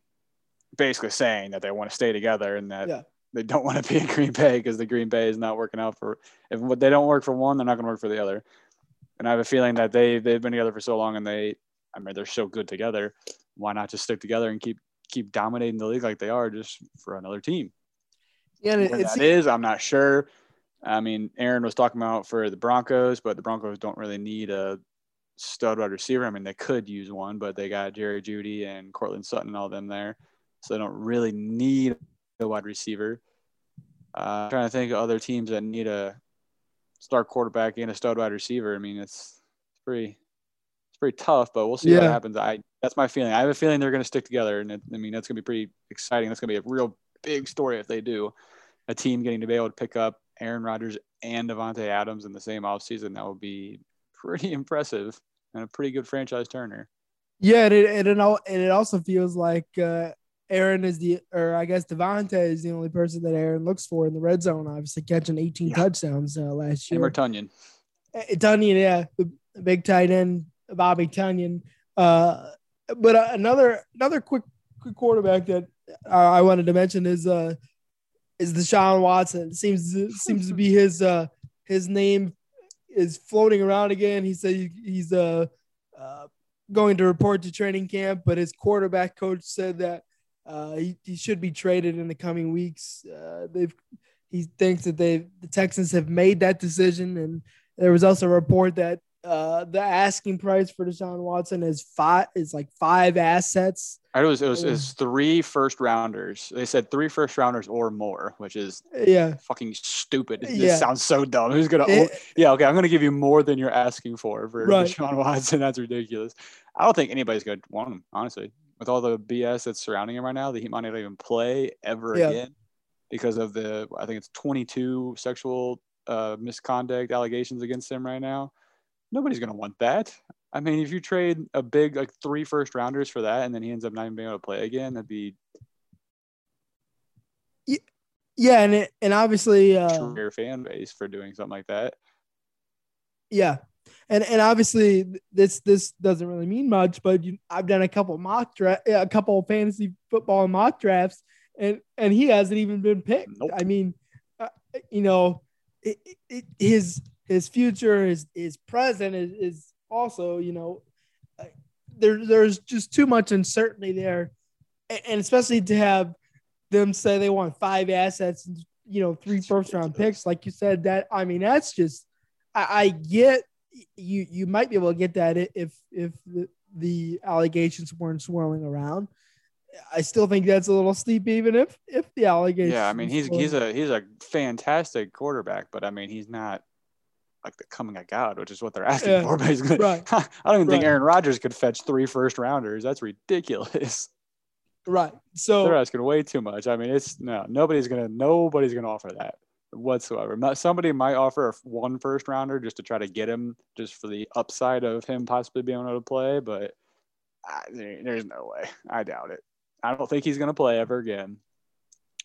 Speaker 1: basically saying that they want to stay together and that
Speaker 3: Yeah.
Speaker 1: They don't want to be in Green Bay because the Green Bay is not working out for if what they don't work for one, they're not going to work for the other. And I have a feeling that they they've been together for so long and they, I mean they're so good together. Why not just stick together and keep keep dominating the league like they are just for another team?
Speaker 3: Yeah, and it,
Speaker 1: Where
Speaker 3: it's
Speaker 1: that is, I'm not sure. I mean, Aaron was talking about for the Broncos, but the Broncos don't really need a stud wide receiver. I mean, they could use one, but they got Jerry Jeudy and Courtland Sutton and all them there, so they don't really need wide receiver. Uh, I'm trying to think of other teams that need a star quarterback and a stud wide receiver. I mean, it's it's pretty it's pretty tough, but we'll see what happens. I that's my feeling. I have a feeling they're going to stick together, and it, I mean that's going to be pretty exciting. That's going to be a real big story if they do. A team getting to be able to pick up Aaron Rodgers and Davante Adams in the same offseason, that would be pretty impressive and a pretty good franchise turner.
Speaker 3: Yeah, and it and it, and it also feels like uh, Aaron is the, or I guess Davante is the only person that Aaron looks for in the red zone. Obviously, catching 18
Speaker 1: Yeah.
Speaker 3: touchdowns uh, last year.
Speaker 1: Hammer Tonyan.
Speaker 3: Uh, Tonyan, yeah, the big tight end, Bobby Tonyan. Uh, but uh, another another quick quick quarterback that uh, I wanted to mention is uh is Deshaun Watson. It seems seems to be his uh his name is floating around again. He said he's uh, uh going to report to training camp, but his quarterback coach said that uh he, he should be traded in the coming weeks. Uh, they've he thinks that they the Texans have made that decision, and there was also a report that uh, the asking price for Deshaun Watson is five is like five assets.
Speaker 1: I was it was
Speaker 3: Yeah.
Speaker 1: it's three first rounders. They said three first rounders or more, which is
Speaker 3: Yeah,
Speaker 1: fucking stupid. This
Speaker 3: Yeah.
Speaker 1: sounds so dumb. Who's gonna?
Speaker 3: It-
Speaker 1: yeah, okay. I'm gonna give you more than you're asking for for
Speaker 3: Right.
Speaker 1: Deshaun Watson. That's ridiculous. I don't think anybody's gonna want him, honestly. With all the BS that's surrounding him right now, that he might not even play ever
Speaker 3: Yeah.
Speaker 1: again because of the I think it's 22 sexual uh, misconduct allegations against him right now. Nobody's gonna want that. I mean, if you trade a big like three first rounders for that, and then he ends up not even being able to play again, that'd be
Speaker 3: yeah, and it, and obviously, uh,
Speaker 1: career fan base for doing something like that.
Speaker 3: yeah, and and obviously this this doesn't really mean much, but you, I've done a couple mock draft, a couple fantasy football mock drafts, and and he hasn't even been picked.
Speaker 1: Nope.
Speaker 3: I mean, uh, you know, it, it, his his future, his his present is, is also, you know, uh, there there's just too much uncertainty there, and, and especially to have them say they want five assets and you know three first round picks, like you said. That I mean, that's just I, I get you you might be able to get that if if the, the allegations weren't swirling around. I still think that's a little steep, even if if the allegations.
Speaker 1: Yeah, I mean he's he's a he's a fantastic quarterback, but I mean he's not like the coming of God, which is what they're asking
Speaker 3: Yeah,
Speaker 1: for. Basically,
Speaker 3: right.
Speaker 1: I don't even think Aaron Rodgers could fetch three first rounders. That's ridiculous.
Speaker 3: right. So
Speaker 1: They're asking way too much. I mean, it's no nobody's gonna nobody's gonna offer that whatsoever. Somebody might offer a one first rounder just to try to get him, just for the upside of him possibly being able to play, but I, there's no way. I doubt it. I don't think he's gonna play ever again.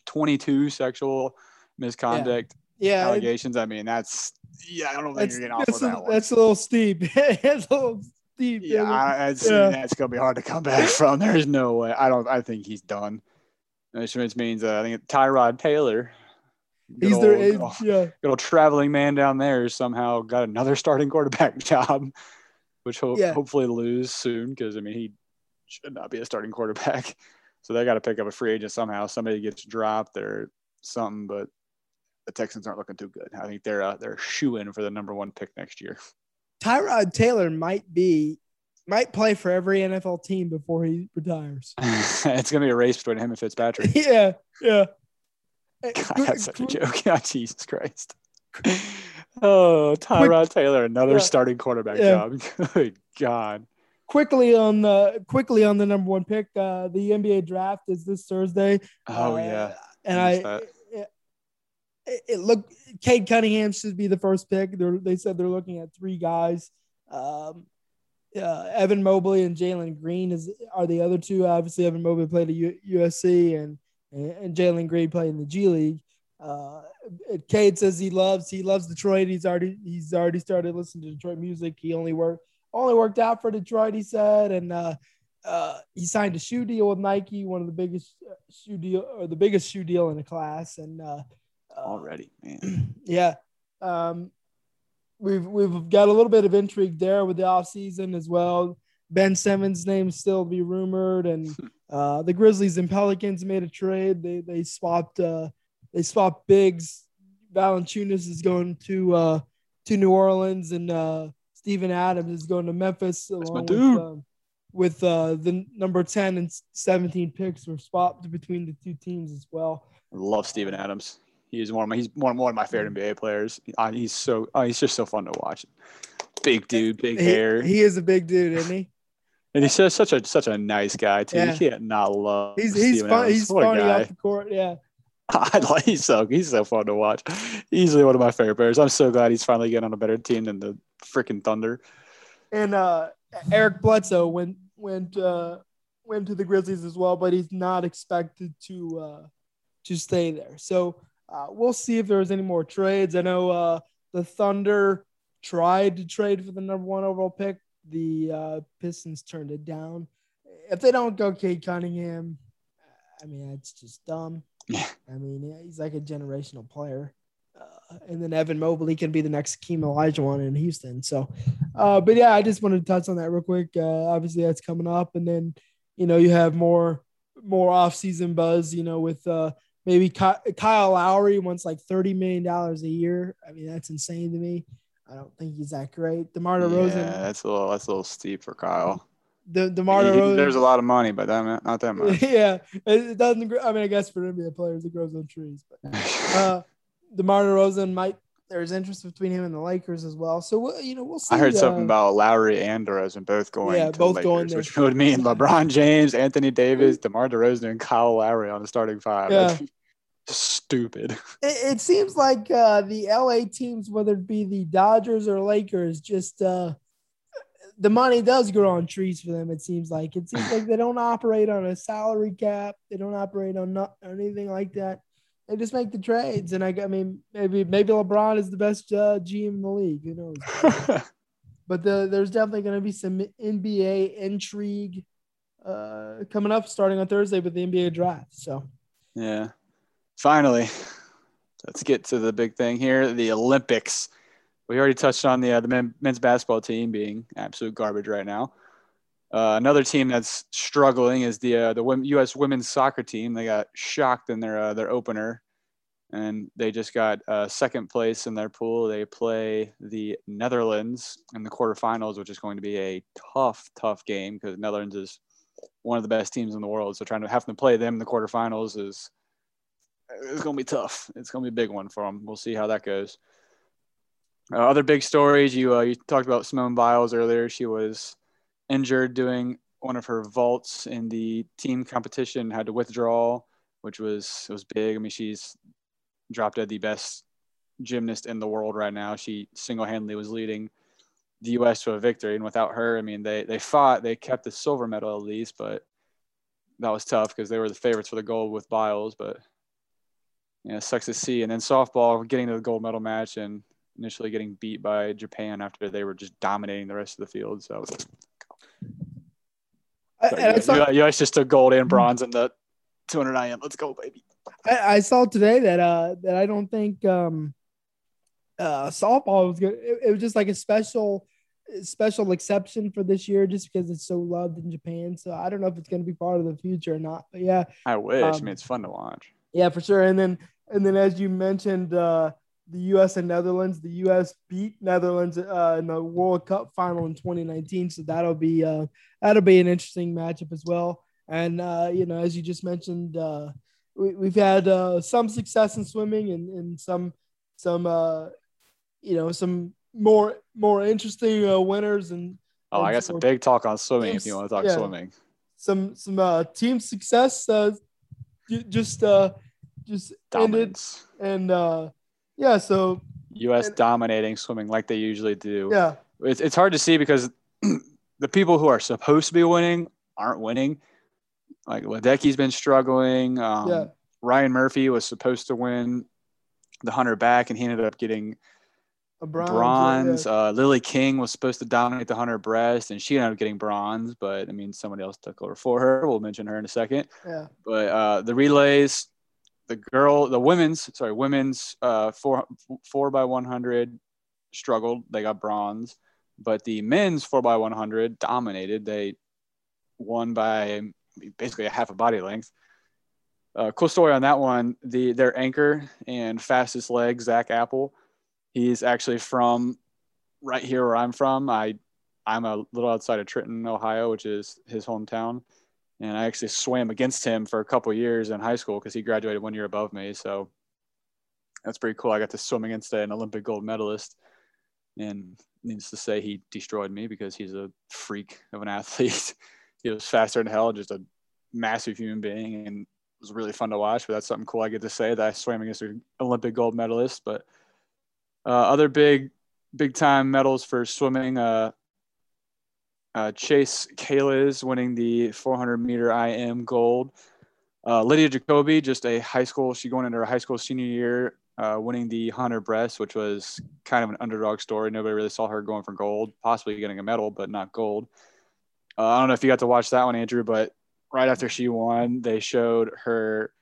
Speaker 1: Twenty-two sexual misconduct
Speaker 3: yeah, it-
Speaker 1: allegations. I mean, that's yeah. I don't think
Speaker 3: that's
Speaker 1: you're offer
Speaker 3: that's a,
Speaker 1: that one.
Speaker 3: that's a little steep. it's a little steep.
Speaker 1: Yeah, I,
Speaker 3: Yeah.
Speaker 1: that's gonna be hard to come back from. There's no way. I don't. I think he's done. Which which means uh, I think Tyrod Taylor. Good
Speaker 3: he's
Speaker 1: old-
Speaker 3: there.
Speaker 1: good old-
Speaker 3: Yeah,
Speaker 1: good old traveling man down there somehow got another starting quarterback job. which ho-
Speaker 3: Yeah.
Speaker 1: hopefully lose soon because I mean he should not be a starting quarterback. So they got to pick up a free agent somehow. Somebody gets dropped or something, but the Texans aren't looking too good. I think they're uh, they're shoe in for the number one pick next year.
Speaker 3: Tyrod Taylor might be might play for every NFL team before he retires.
Speaker 1: it's gonna be a race between him and Fitzpatrick.
Speaker 3: yeah, yeah.
Speaker 1: God, that's such a joke. Oh, Jesus Christ. Oh, Tyrod Taylor, another
Speaker 3: Yeah.
Speaker 1: starting quarterback
Speaker 3: Yeah.
Speaker 1: job. Good God.
Speaker 3: Quickly on the quickly on the number one pick, uh, the NBA draft is this Thursday.
Speaker 1: Oh
Speaker 3: Uh,
Speaker 1: yeah.
Speaker 3: and
Speaker 1: I
Speaker 3: it, it, it look Cade Cunningham should be the first pick. They're, they said they're looking at three guys. Um, uh, Evan Mobley and Jalen Green is are the other two. Obviously, Evan Mobley played at U, USC and and, and Jalen Green played in the G League. Uh, Cade says he loves he loves Detroit. He's already he's already started listening to Detroit music. He only worked only worked out for Detroit. He said, and uh, uh, he signed a shoe deal with Nike, one of the biggest uh, shoe deal or the biggest shoe deal in the class. And uh, uh,
Speaker 1: Already, man.
Speaker 3: yeah, um, we've we've got a little bit of intrigue there with the offseason as well. Ben Simmons' name still be rumored, and uh, the Grizzlies and Pelicans made a trade. They they swapped uh, they swapped bigs. Valanciunas is going to uh, to New Orleans, and uh, Steven Adams is going to Memphis along with um, with uh, the number ten and seventeen picks were swapped between the two teams as well.
Speaker 1: I love Steven Adams. He is one of my he's one, one of my favorite NBA players. He's so uh, he's just so fun to watch. Big dude, big
Speaker 3: He,
Speaker 1: hair,
Speaker 3: he is a big dude, isn't he?
Speaker 1: And he's just such a such a nice guy too.
Speaker 3: Yeah.
Speaker 1: You can't not love.
Speaker 3: He's he's
Speaker 1: Steven
Speaker 3: fun. He's funny off the court. Yeah.
Speaker 1: I like he's so he's so fun to watch. Easily one of my favorite players. I'm so glad he's finally getting on a better team than the freaking Thunder.
Speaker 3: And uh, Eric Bledsoe went went uh, went to the Grizzlies as well, but he's not expected to uh, to stay there. So uh, we'll see if there's any more trades. I know uh, the Thunder tried to trade for the number one overall pick. The uh, Pistons turned it down. If they don't go Cade Cunningham, I mean that's just dumb.
Speaker 1: Yeah.
Speaker 3: I mean he's like a generational player. Uh, and then Evan Mobley can be the next Keem Olajuwon in Houston. So, uh, but yeah, I just wanted to touch on that real quick. Uh, obviously, that's coming up, and then you know you have more more off season buzz. You know, with uh, maybe Ky- Kyle Lowry wants like thirty million dollars a year. I mean, that's insane to me. I don't think he's that great. DeMar DeRozan.
Speaker 1: Yeah, that's a little that's a little steep for Kyle.
Speaker 3: The DeMar DeRozan.
Speaker 1: there's a lot of money, but that not that much.
Speaker 3: yeah, it, doesn't. I mean, I guess for NBA players, it grows on trees. But uh, DeMar DeRozan might. There's interest between him and the Lakers as well. So we'll, you know, we'll see.
Speaker 1: I heard something
Speaker 3: uh,
Speaker 1: about Lowry and DeRozan both going.
Speaker 3: Yeah,
Speaker 1: to
Speaker 3: both
Speaker 1: the
Speaker 3: going
Speaker 1: Lakers,
Speaker 3: there.
Speaker 1: which would mean LeBron James, Anthony Davis, DeMar DeRozan, and Kyle Lowry on the starting five.
Speaker 3: Yeah.
Speaker 1: Stupid.
Speaker 3: it, it seems like uh, the LA teams, whether it be the Dodgers or Lakers, just uh, the money does grow on trees for them. It seems like it seems like they don't operate on a salary cap. They don't operate on not, anything like that. They just make the trades, and I, I mean, maybe maybe LeBron is the best uh, GM in the league. Who knows? But the, there's definitely going to be some NBA intrigue uh, coming up starting on Thursday with the NBA draft. So
Speaker 1: yeah. Finally, let's get to the big thing here: the Olympics. We already touched on the uh, the men, men's basketball team being absolute garbage right now. Uh, another team that's struggling is the uh, the U.S. women's soccer team. They got shocked in their uh, their opener, and they just got uh, second place in their pool. They play the Netherlands in the quarterfinals, which is going to be a tough, tough game because Netherlands is one of the best teams in the world. So trying to have to play them in the quarterfinals is it's going to be tough. It's going to be a big one for them. We'll see how that goes. Uh, other big stories. You uh, you talked about Simone Biles earlier. She was injured doing one of her vaults in the team competition. Had to withdraw, which was was big. I mean, she's dropped dead the best gymnast in the world right now. She single handedly was leading the U.S. to a victory, and without her, I mean, they they fought. They kept the silver medal at least, but that was tough because they were the favorites for the gold with Biles, but yeah, it sucks to see. And then softball getting to the gold medal match and initially getting beat by Japan after they were just dominating the rest of the field. So
Speaker 3: and I
Speaker 1: you guys just took gold and bronze in the 200 IM. Let's go, baby.
Speaker 3: I, I saw today that uh that I don't think um uh softball was good. It, it was just like a special special exception for this year just because it's so loved in Japan. So I don't know if it's going to be part of the future or not. But yeah,
Speaker 1: I wish. I
Speaker 3: Um,
Speaker 1: mean, it's fun to watch.
Speaker 3: yeah, for sure. And then and then as you mentioned, uh, the U.S. and Netherlands. The U.S. beat Netherlands uh, in the World Cup final in 2019. So that'll be uh, that'll be an interesting matchup as well. And uh, you know, as you just mentioned, uh, we, we've had uh, some success in swimming and, and some some uh, you know some more more interesting uh, winners and
Speaker 1: Oh, I got some big talk on swimming if you want to talk
Speaker 3: yeah.
Speaker 1: swimming.
Speaker 3: some some uh, team success uh, ju- just just ended and uh, yeah, so
Speaker 1: U.S.
Speaker 3: and-
Speaker 1: dominating swimming like they usually do.
Speaker 3: yeah,
Speaker 1: It's, it's hard to see because the people who are supposed to be winning aren't winning. Like Ledecky's been struggling. Um,
Speaker 3: Yeah.
Speaker 1: Ryan Murphy was supposed to win the hunter back, and he ended up getting
Speaker 3: a bronze.
Speaker 1: bronze.
Speaker 3: yeah,
Speaker 1: Uh, Lily King was supposed to dominate the hunter breast, and she ended up getting bronze. But I mean, somebody else took over for her. We'll mention her in a second.
Speaker 3: yeah,
Speaker 1: But uh, the relays, the girl, the women's, sorry, women's uh, four four by one hundred struggled. They got bronze, but the men's four by one hundred dominated. They won by basically a half a body length. Uh, cool story on that one. The their anchor and fastest leg, Zach Apple, he's actually from right here where I'm from. I I'm a little outside of Trenton, Ohio, which is his hometown and I actually swam against him for a couple years in high school because he graduated one year above me. So that's pretty cool. I got to swim against an Olympic gold medalist, and needless to say, he destroyed me because he's a freak of an athlete. he was faster than hell, just a massive human being, and it was really fun to watch. But that's something cool I get to say that I swam against an Olympic gold medalist. But uh, other big, big time medals for swimming. Uh, uh, Chase Kalisz winning the 400 meter IM gold. Uh, Lydia Jacoby, just a high school, she going into her high school senior year, uh, winning the Hunter breast, which was kind of an underdog story. Nobody really saw her going for gold, possibly getting a medal, but not gold. Uh, I don't know if you got to watch that one, Andrew, but right after she won, they showed her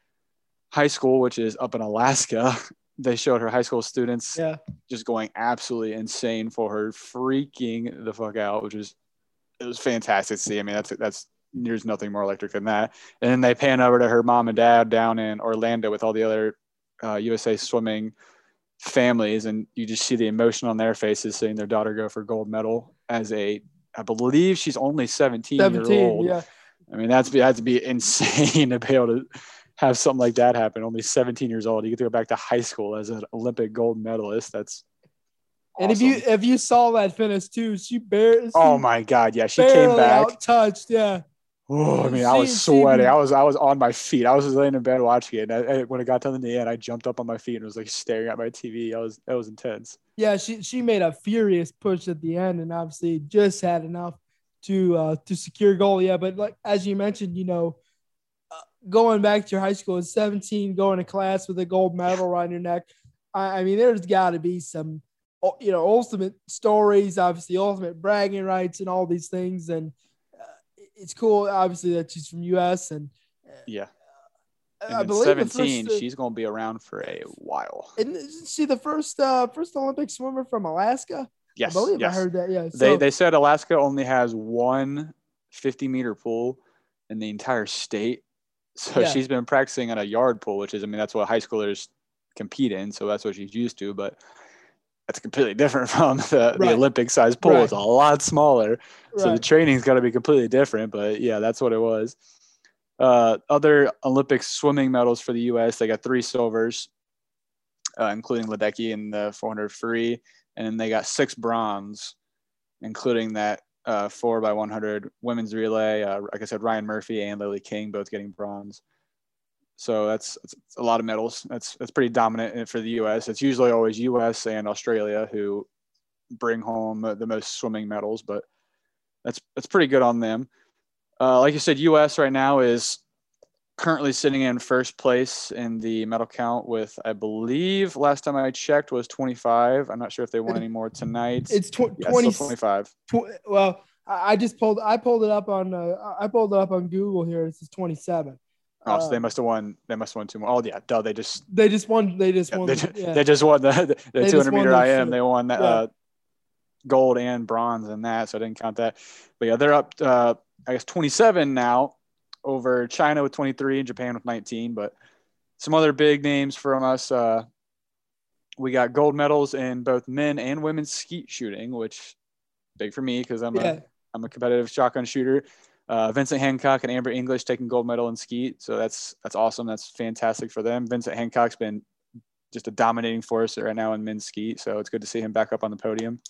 Speaker 1: high school, which is up in Alaska. They showed her high school students
Speaker 3: yeah,
Speaker 1: just going absolutely insane for her, freaking the fuck out, which was it was fantastic to see. I mean, that's that's there's nothing more electric than that. And then they pan over to her mom and dad down in Orlando with all the other uh, USA swimming families, and you just see the emotion on their faces seeing their daughter go for gold medal as a, I believe she's only 17, year old.
Speaker 3: Yeah,
Speaker 1: I mean, that's be that's be insane to be able to have something like that happen. Only 17 years old, you get to go back to high school as an Olympic gold medalist. That's
Speaker 3: and if you if you saw that finish too, she barely.
Speaker 1: oh my god, yeah, she came back.
Speaker 3: touched. Yeah,
Speaker 1: Oh, I mean, I was
Speaker 3: She- she-
Speaker 1: sweating. I was I was on my feet. I was just laying in bed watching it. And I, when it got to the end, I jumped up on my feet and was like staring at my TV. I was that was intense.
Speaker 3: yeah. She she made a furious push at the end, and obviously just had enough to uh to secure goal. Yeah, but like as you mentioned, you know. uh, Going back to your high school at 17, going to class with a gold medal around your neck. I, I mean, there's got to be some, you know, ultimate stories, obviously, ultimate bragging rights, and all these things. And uh, it's cool, obviously, that she's from U.S. and
Speaker 1: Yeah.
Speaker 3: I
Speaker 1: And then
Speaker 3: believe
Speaker 1: 17,
Speaker 3: first, uh,
Speaker 1: she's going to be around for a while.
Speaker 3: Isn't isn't she the first uh first Olympic swimmer from Alaska?
Speaker 1: Yes.
Speaker 3: I believe
Speaker 1: yes.
Speaker 3: I heard that. Yeah.
Speaker 1: They they said Alaska only has one 50 meter pool in the entire state. So
Speaker 3: Yeah.
Speaker 1: she's been practicing on a yard pool, which is I mean that's what high schoolers compete in, so that's what she's used to, but that's completely different from the,
Speaker 3: Right.
Speaker 1: the Olympic size pool.
Speaker 3: Right.
Speaker 1: It's a lot smaller. So the training's got to be completely different, but yeah, that's what it was. Uh, other Olympic swimming medals for the U.S. They got three silvers, uh, including Ledecky in the 400 free, and then they got six bronze, including that uh, four by 100 women's relay. Uh, like I said, Ryan Murphy and Lily King both getting bronze. So that's, that's a lot of medals. That's that's pretty dominant for the U.S. It's usually always U.S. and Australia who bring home the most swimming medals, but that's that's pretty good on them. Uh, like you said, U.S. right now is currently sitting in first place in the medal count with, I believe, last time I checked was 25. I'm not sure if they won any more tonight.
Speaker 3: It's tw-
Speaker 1: yeah,
Speaker 3: 20,
Speaker 1: 25.
Speaker 3: tw- well, I just pulled I pulled it up on uh, I pulled it up on Google here. This is 27.
Speaker 1: Oh, so they must have won. They must have won two more. Oh yeah, duh. They just
Speaker 3: They just won. They just
Speaker 1: yeah,
Speaker 3: won.
Speaker 1: they, just,
Speaker 3: yeah.
Speaker 1: they just won the, the
Speaker 3: just
Speaker 1: 200 meter IM.
Speaker 3: shit.
Speaker 1: They won that.
Speaker 3: Yeah.
Speaker 1: Uh, gold and bronze in that, so I didn't count that. But yeah, they're up. Uh, I guess 27 now over China with 23 and Japan with 19. But some other big names from us. Uh, we got gold medals in both men and women's skeet shooting, which big for me because I'm a I'm a competitive shotgun shooter. Uh, Vincent Hancock and Amber English taking gold medal in skeet, so that's that's awesome. That's fantastic for them. Vincent Hancock's been just a dominating force right now in men's skeet, so it's good to see him back up on the podium.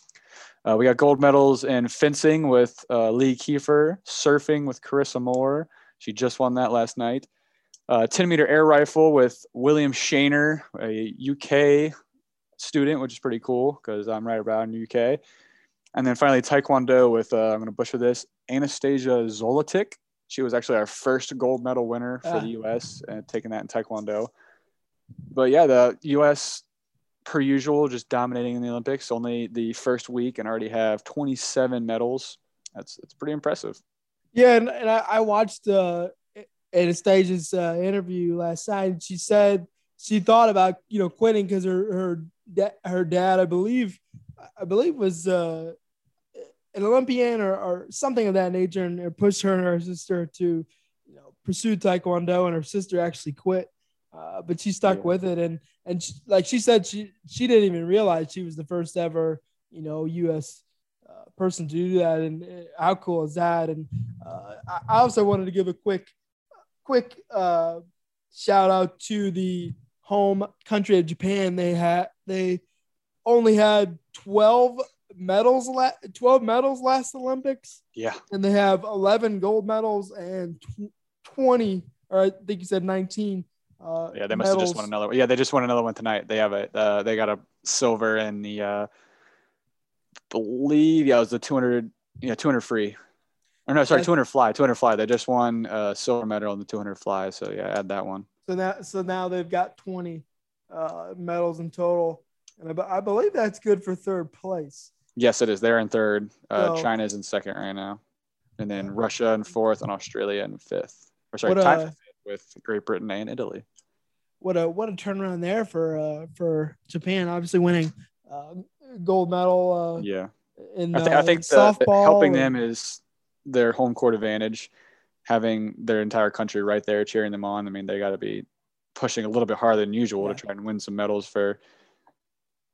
Speaker 1: Uh, we got gold medals in fencing with uh, Lee Kiefer, surfing with Carissa Moore. She just won that last night. Uh, 10 meter air rifle with William Shaner, a UK student, which is pretty cool because I'm right around UK. And then finally, Taekwondo with, uh, I'm going to butcher this, Anastasia Zolotic. She was actually our first gold medal winner for
Speaker 3: Ah.
Speaker 1: the US and taking that in Taekwondo. But yeah, the US, per usual, just dominating in the Olympics. Only the first week and already have 27 medals. That's, that's pretty impressive.
Speaker 3: Yeah, and, and I, I watched uh, Anastasia's uh, interview last night. And she said she thought about you know quitting because her her da- her dad, I believe, I believe was uh, an Olympian or, or something of that nature, and it pushed her and her sister to you know pursue Taekwondo, and her sister actually quit. Uh, but she stuck
Speaker 1: Yeah.
Speaker 3: with it, and and she, like she said, she she didn't even realize she was the first ever you know U.S. Uh, person to do that, and uh, how cool is that? And uh, I I also wanted to give a quick, quick uh, shout out to the home country of Japan. They had they only had twelve medals, la- twelve medals last Olympics,
Speaker 1: Yeah.
Speaker 3: and they have eleven gold medals and tw- twenty, or I think you said nineteen. Uh,
Speaker 1: Yeah, they must have just won another one. Yeah, they just won another one tonight. They have a uh, they got a silver in the uh believe yeah, it was the 200 yeah, 200 free. Or no, sorry, 200 fly, 200 fly. They just won a silver medal in the 200 fly, so yeah, add that one.
Speaker 3: So now, so now they've got 20 uh, medals in total, and I, I believe that's good for third place.
Speaker 1: Yes, it is. They're in third. Uh, China's in second right now. And then Russia in fourth and Australia in fifth. Or sorry,
Speaker 3: What,
Speaker 1: tied
Speaker 3: uh,
Speaker 1: fifth with Great Britain and Italy.
Speaker 3: What a what a turnaround there for uh, for Japan, obviously winning uh, gold medal uh,
Speaker 1: Yeah.
Speaker 3: in
Speaker 1: I think I
Speaker 3: uh,
Speaker 1: think the,
Speaker 3: softball.
Speaker 1: helping them is their home court advantage, having their entire country right there cheering them on. I mean, they got to be pushing a little bit harder than usual
Speaker 3: Yeah.
Speaker 1: to try and win some medals for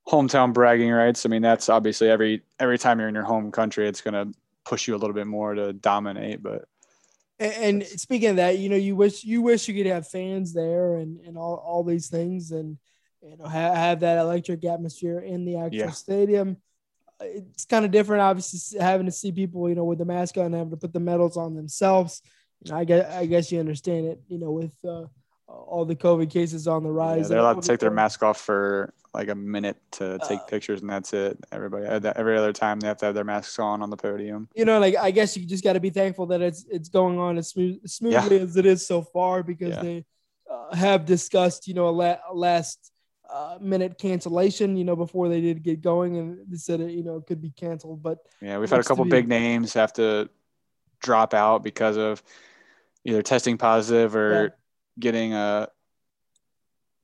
Speaker 1: hometown bragging rights. I mean, that's obviously every every time you're in your home country, it's gonna push you a little bit more to dominate. But
Speaker 3: And, and speaking of that, you know, you wish you wish you could have fans there and and all, all these things and you know have, have that electric atmosphere in the actual
Speaker 1: Yeah.
Speaker 3: stadium. It's kind of different, obviously, having to see people, you know, with the mask on, having to put the medals on themselves. You know, I guess I guess you understand it, you know, with uh, all the COVID cases on the
Speaker 1: yeah,
Speaker 3: rise.
Speaker 1: they're allowed to take their mask off for like a minute to take
Speaker 3: Uh,
Speaker 1: pictures, and that's it. Everybody, every other time they have to have their masks on on the podium.
Speaker 3: you know, like I guess you just got to be thankful that it's it's going on as smooth, smoothly as it is so far because
Speaker 1: Yeah.
Speaker 3: they uh, have discussed, you know, a, la- a last uh, minute cancellation, you know, before they did get going, and they said it, you know, it could be canceled. But
Speaker 1: Yeah, we've had a couple
Speaker 3: be-
Speaker 1: big names have to drop out because of either testing positive or
Speaker 3: Yeah.
Speaker 1: Getting uh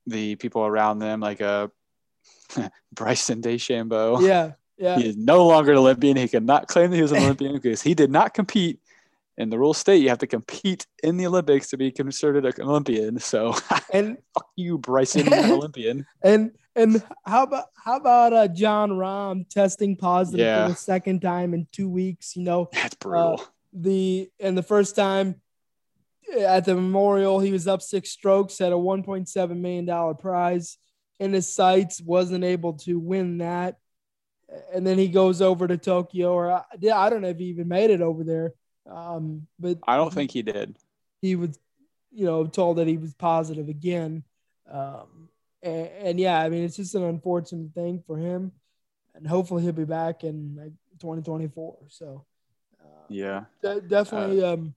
Speaker 1: the people around them, like uh Bryson DeChambeau.
Speaker 3: yeah, yeah,
Speaker 1: He is no longer an Olympian. He cannot claim that he was an Olympian because he did not compete. In the rules state you have to compete in the Olympics to be considered an Olympian. So
Speaker 3: and
Speaker 1: fuck you, Bryson, an Olympian.
Speaker 3: and and how about how about uh, Jon Rahm testing positive
Speaker 1: Yeah.
Speaker 3: for the second time in two weeks? You know,
Speaker 1: That's brutal.
Speaker 3: the and the first time at the memorial he was up six strokes at a 1.7 million dollar prize in his sights wasn't able to win that and then he goes over to tokyo or I, I don't know if he even made it over there um but
Speaker 1: I don't think he did.
Speaker 3: he was you know told that he was positive again um and, and yeah i mean it's just an unfortunate thing for him and hopefully he'll be back in like 2024 so uh,
Speaker 1: Yeah.
Speaker 3: de- definitely um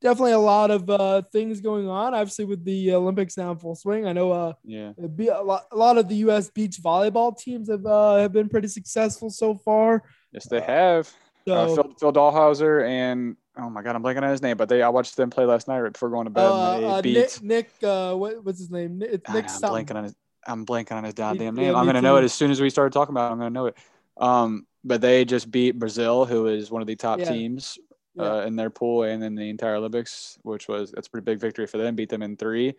Speaker 3: definitely a lot of uh things going on obviously with the olympics now in full swing i know uh
Speaker 1: Yeah.
Speaker 3: be a lot, a lot of the us beach volleyball teams have uh have been pretty successful so far
Speaker 1: Yes, they have.
Speaker 3: so
Speaker 1: uh, Phil, Phil Dalhausser and oh my god, I'm blanking on his name, but they I watched them play last night right before going to bed.
Speaker 3: uh, uh,
Speaker 1: beat.
Speaker 3: nick nick uh what, what's his name Nick- it's
Speaker 1: I-
Speaker 3: nick
Speaker 1: I'm
Speaker 3: something.
Speaker 1: blanking on his. I'm blanking on his goddamn
Speaker 3: Yeah,
Speaker 1: name. I'm gonna know it as soon as we start talking about. it. I'm gonna know it. Um, but they just beat Brazil, who is one of the top
Speaker 3: Yeah.
Speaker 1: teams
Speaker 3: Yeah.
Speaker 1: uh, in their pool and in the entire Olympics, which was that's a pretty big victory for them. Beat them in three.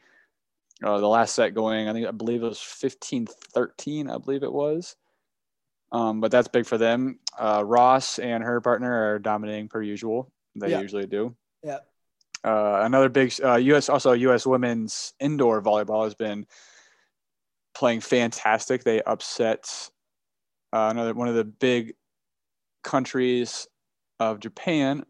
Speaker 1: Uh, the last set going, I think I believe it was 15-13, I believe it was. Um, but that's big for them. Uh, Ross and her partner are dominating per usual. They
Speaker 3: Yeah.
Speaker 1: usually do.
Speaker 3: Yeah.
Speaker 1: Uh, another big uh, U.S. also U.S. women's indoor volleyball has been playing fantastic. They upset uh, another one of the big countries of Japan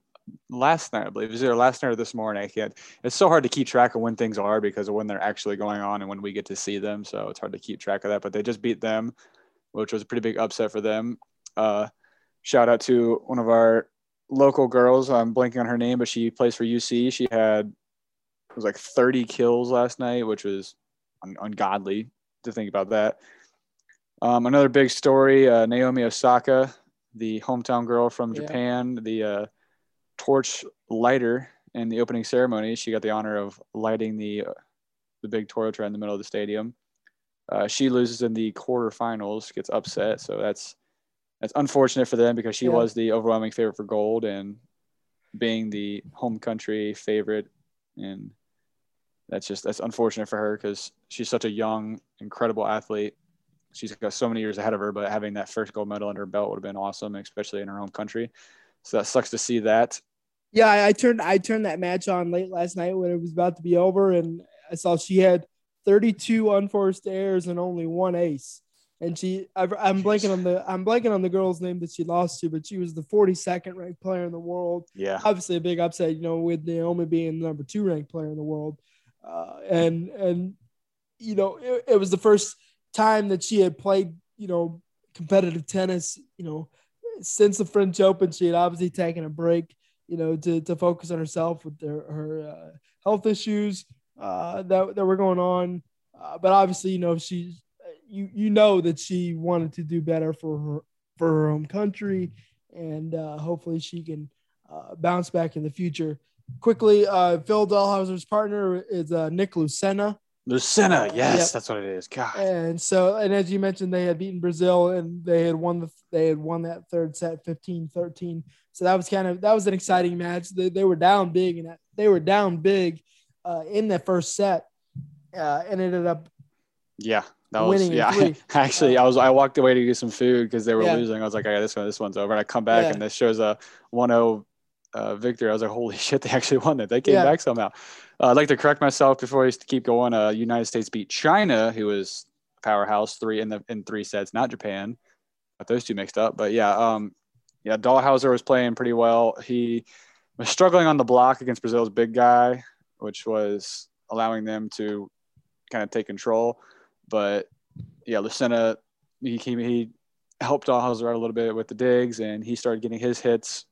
Speaker 1: last night, I believe. It was either last night or this morning. I can't. It's so hard to keep track of when things are because of when they're actually going on and when we get to see them. So it's hard to keep track of that. But they just beat them, which was a pretty big upset for them. Uh, shout out to one of our local girls. I'm blanking on her name, but she plays for UC. She had it was like 30 kills last night, which was un- ungodly to think about that. Um, another big story: uh, Naomi Osaka, the hometown girl from
Speaker 3: Yeah.
Speaker 1: Japan, the uh, torch lighter in the opening ceremony. She got the honor of lighting the uh, the big torch right in the middle of the stadium. Uh, she loses in the quarterfinals, gets upset, so that's that's unfortunate for them because she
Speaker 3: Yeah.
Speaker 1: was the overwhelming favorite for gold and being the home country favorite and that's just that's unfortunate for her because she's such a young incredible athlete she's got so many years ahead of her but having that first gold medal under her belt would have been awesome especially in her home country so that sucks to see that
Speaker 3: Yeah, I, I turned I turned that match on late last night when it was about to be over, and I saw she had 32 unforced errors and only one ace. And she, I, I'm blanking on the I'm blanking on the girl's name that she lost to, but she was the 42nd ranked player in the world.
Speaker 1: yeah
Speaker 3: Obviously, a big upset, you know, with Naomi being the number two ranked player in the world, uh, and and you know, it, it was the first time that she had played, you know, competitive tennis, you know, since the French Open. She had obviously taken a break you know, to, to focus on herself with her, her uh, health issues uh, that, that were going on. Uh, but obviously, you know, she's, you, you know, that she wanted to do better for her, for her home country. And uh, hopefully she can uh, bounce back in the future. Quickly, uh, Phil Dalhausser's partner is Nick Lucena.
Speaker 1: Lucena yes
Speaker 3: Yep.
Speaker 1: that's what it is god
Speaker 3: And so, and as you mentioned, they had beaten Brazil and they had won the they had won that third set 15-13. So that was kind of that was an exciting match. They, they were down big and they were down big uh, in the first set uh, and ended up
Speaker 1: yeah that was yeah actually i was i walked away to get some food because they were
Speaker 3: Yeah.
Speaker 1: losing i was like i okay this one this one's over and i come back
Speaker 3: Yeah.
Speaker 1: and this shows a 1-0 uh, victory. I was like holy shit they actually won that they came
Speaker 3: Yeah.
Speaker 1: back somehow. Uh, i'd like to correct myself before we keep going. Uh, united states beat china who was powerhouse three in the in three sets not japan. Got those two mixed up but yeah um yeah dalhausser was playing pretty well. He was struggling on the block against brazil's big guy which was allowing them to kind of take control. But yeah, Lucena, he came, he helped Dalhausser out a little bit with the digs, and he started getting his hits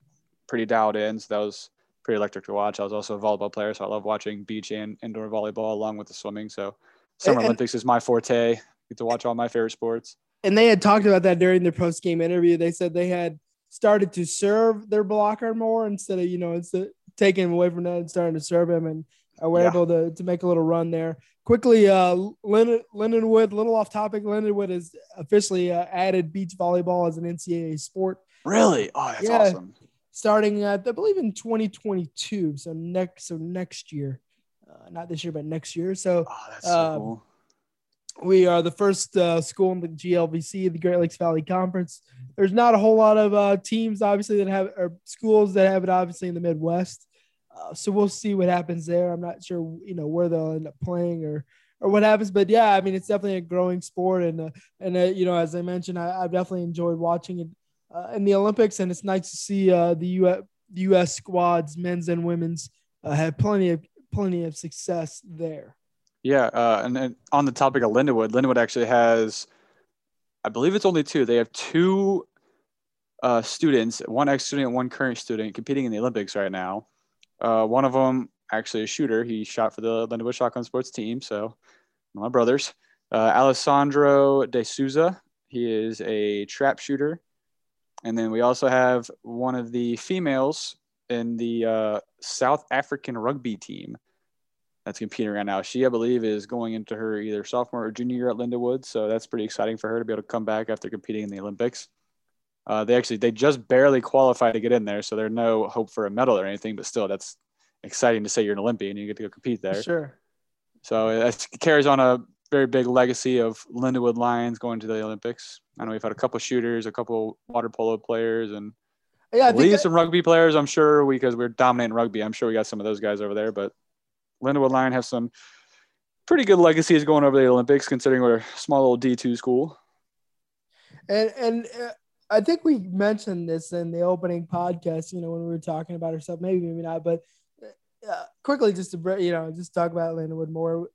Speaker 1: pretty dialed in. So that was pretty electric to watch. I was also a volleyball player, so I love watching beach and indoor volleyball along with the swimming. So Summer
Speaker 3: And-
Speaker 1: Olympics is my forte. Get to watch all my favorite sports.
Speaker 3: and they had talked about that during their post game interview. They said they had started to serve their blocker more instead of you know instead of taking him away from that and starting to serve him, and uh, were
Speaker 1: Yeah.
Speaker 3: able to to make a little run there. Quickly, uh, Lennon, Lindenwood, little off topic. Lindenwood has officially uh, added beach volleyball as an NCAA sport
Speaker 1: Really? Oh, that's
Speaker 3: Yeah.
Speaker 1: awesome.
Speaker 3: Starting at I believe in 2022. So next so next year, uh, not this year but next year. So
Speaker 1: Oh, that's so
Speaker 3: Um,
Speaker 1: cool.
Speaker 3: we are the first uh, school in the GLVC, the Great Lakes Valley Conference. There's not a whole lot of uh, teams, obviously, that have or schools that have it, obviously, in the Midwest. Uh, so we'll see what happens there. I'm not sure, you know, where they'll end up playing or or what happens, but yeah, I mean, it's definitely a growing sport, and uh, and uh, you know, as I mentioned, I, I've definitely enjoyed watching it uh, in the Olympics, and it's nice to see uh, the U.S. U.S. squads, men's and women's, uh, have plenty of plenty of success there.
Speaker 1: Yeah, uh, and, and on the topic of Lindenwood, Lindenwood actually has, I believe it's only two. They have two uh, students, one ex-student, one current student, competing in the Olympics right now. Uh, one of them actually a shooter. He shot for the Lindenwood Shotgun Sports team. So, my brothers, uh, Alessandro De Souza. He is a trap shooter, and then we also have one of the females in the uh, South African rugby team that's competing right now. She, I believe, is going into her either sophomore or junior year at Lindenwood. So that's pretty exciting for her to be able to come back after competing in the Olympics. Uh, they actually they just barely qualified to get in there, so there's no hope for a medal or anything. But still, that's exciting to say you're an Olympian and you get to go compete there.
Speaker 3: Sure.
Speaker 1: So it carries on a very big legacy of Lindenwood Lions going to the Olympics. I know we've had a couple shooters, a couple water polo players, and
Speaker 3: Yeah, I
Speaker 1: believe
Speaker 3: think
Speaker 1: some rugby players. I'm sure because we're dominating rugby. I'm sure we got some of those guys over there. But Lindenwood Lion have some pretty good legacies going over the Olympics, considering we're a small little D2 school.
Speaker 3: and and uh, I think we mentioned this in the opening podcast. You know, when we were talking about ourselves, maybe maybe not, but uh, quickly just to you know just talk about Lindenwood more.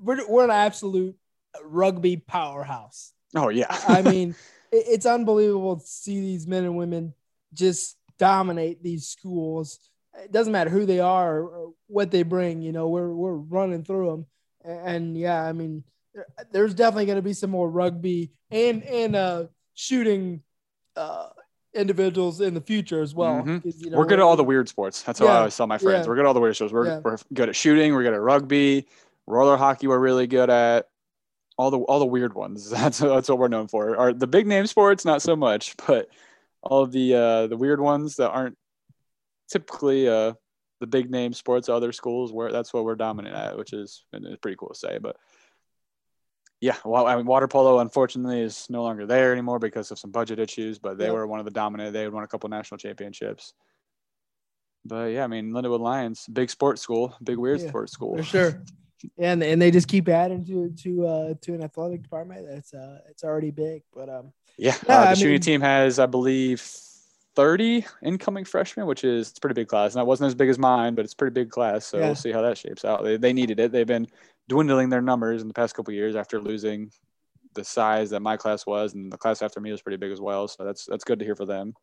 Speaker 3: We're we're an absolute rugby powerhouse.
Speaker 1: Oh yeah,
Speaker 3: I mean, it, it's unbelievable to see these men and women just dominate these schools. It doesn't matter who they are or, what they bring. You know, we're we're running through them, and, and yeah, I mean, there- there's definitely going to be some more rugby and and uh, shooting uh, individuals in the future as well.
Speaker 1: Mhm.
Speaker 3: 'Cause, you know,
Speaker 1: we're good at all the weird sports. That's how I
Speaker 3: Yeah,
Speaker 1: always tell my friends.
Speaker 3: yeah.
Speaker 1: We're good at all the weird sports. We're,
Speaker 3: Yeah.
Speaker 1: we're good at shooting. We're good at rugby, roller hockey. We're really good at all the all the weird ones. That's that's what we're known for. Our the big name sports, not so much, but all of the uh, the weird ones that aren't typically uh, the big name sports. Other schools where that's what we're dominant at, which is pretty cool to say. But yeah, well, I mean, water polo unfortunately is no longer there anymore because of some budget issues. But they
Speaker 3: Yep.
Speaker 1: were one of the dominant. They had won a couple national championships. But yeah, I mean, Lindenwood Lions, big sports school, big weird
Speaker 3: Yeah,
Speaker 1: sports school.
Speaker 3: for sure. And and they just keep adding to to uh, to an athletic department that's uh it's already big, but um
Speaker 1: Yeah,
Speaker 3: Yeah,
Speaker 1: uh, the
Speaker 3: I
Speaker 1: shooting
Speaker 3: mean-
Speaker 1: team has, I believe, 30 incoming freshmen, which is it's a pretty big class. And it wasn't as big as mine, but it's a pretty big class. So
Speaker 3: Yeah.
Speaker 1: we'll see how that shapes out. They, they needed it. They've been dwindling their numbers in the past couple of years after losing the size that my class was, and the class after me was pretty big as well. So that's that's good to hear for them.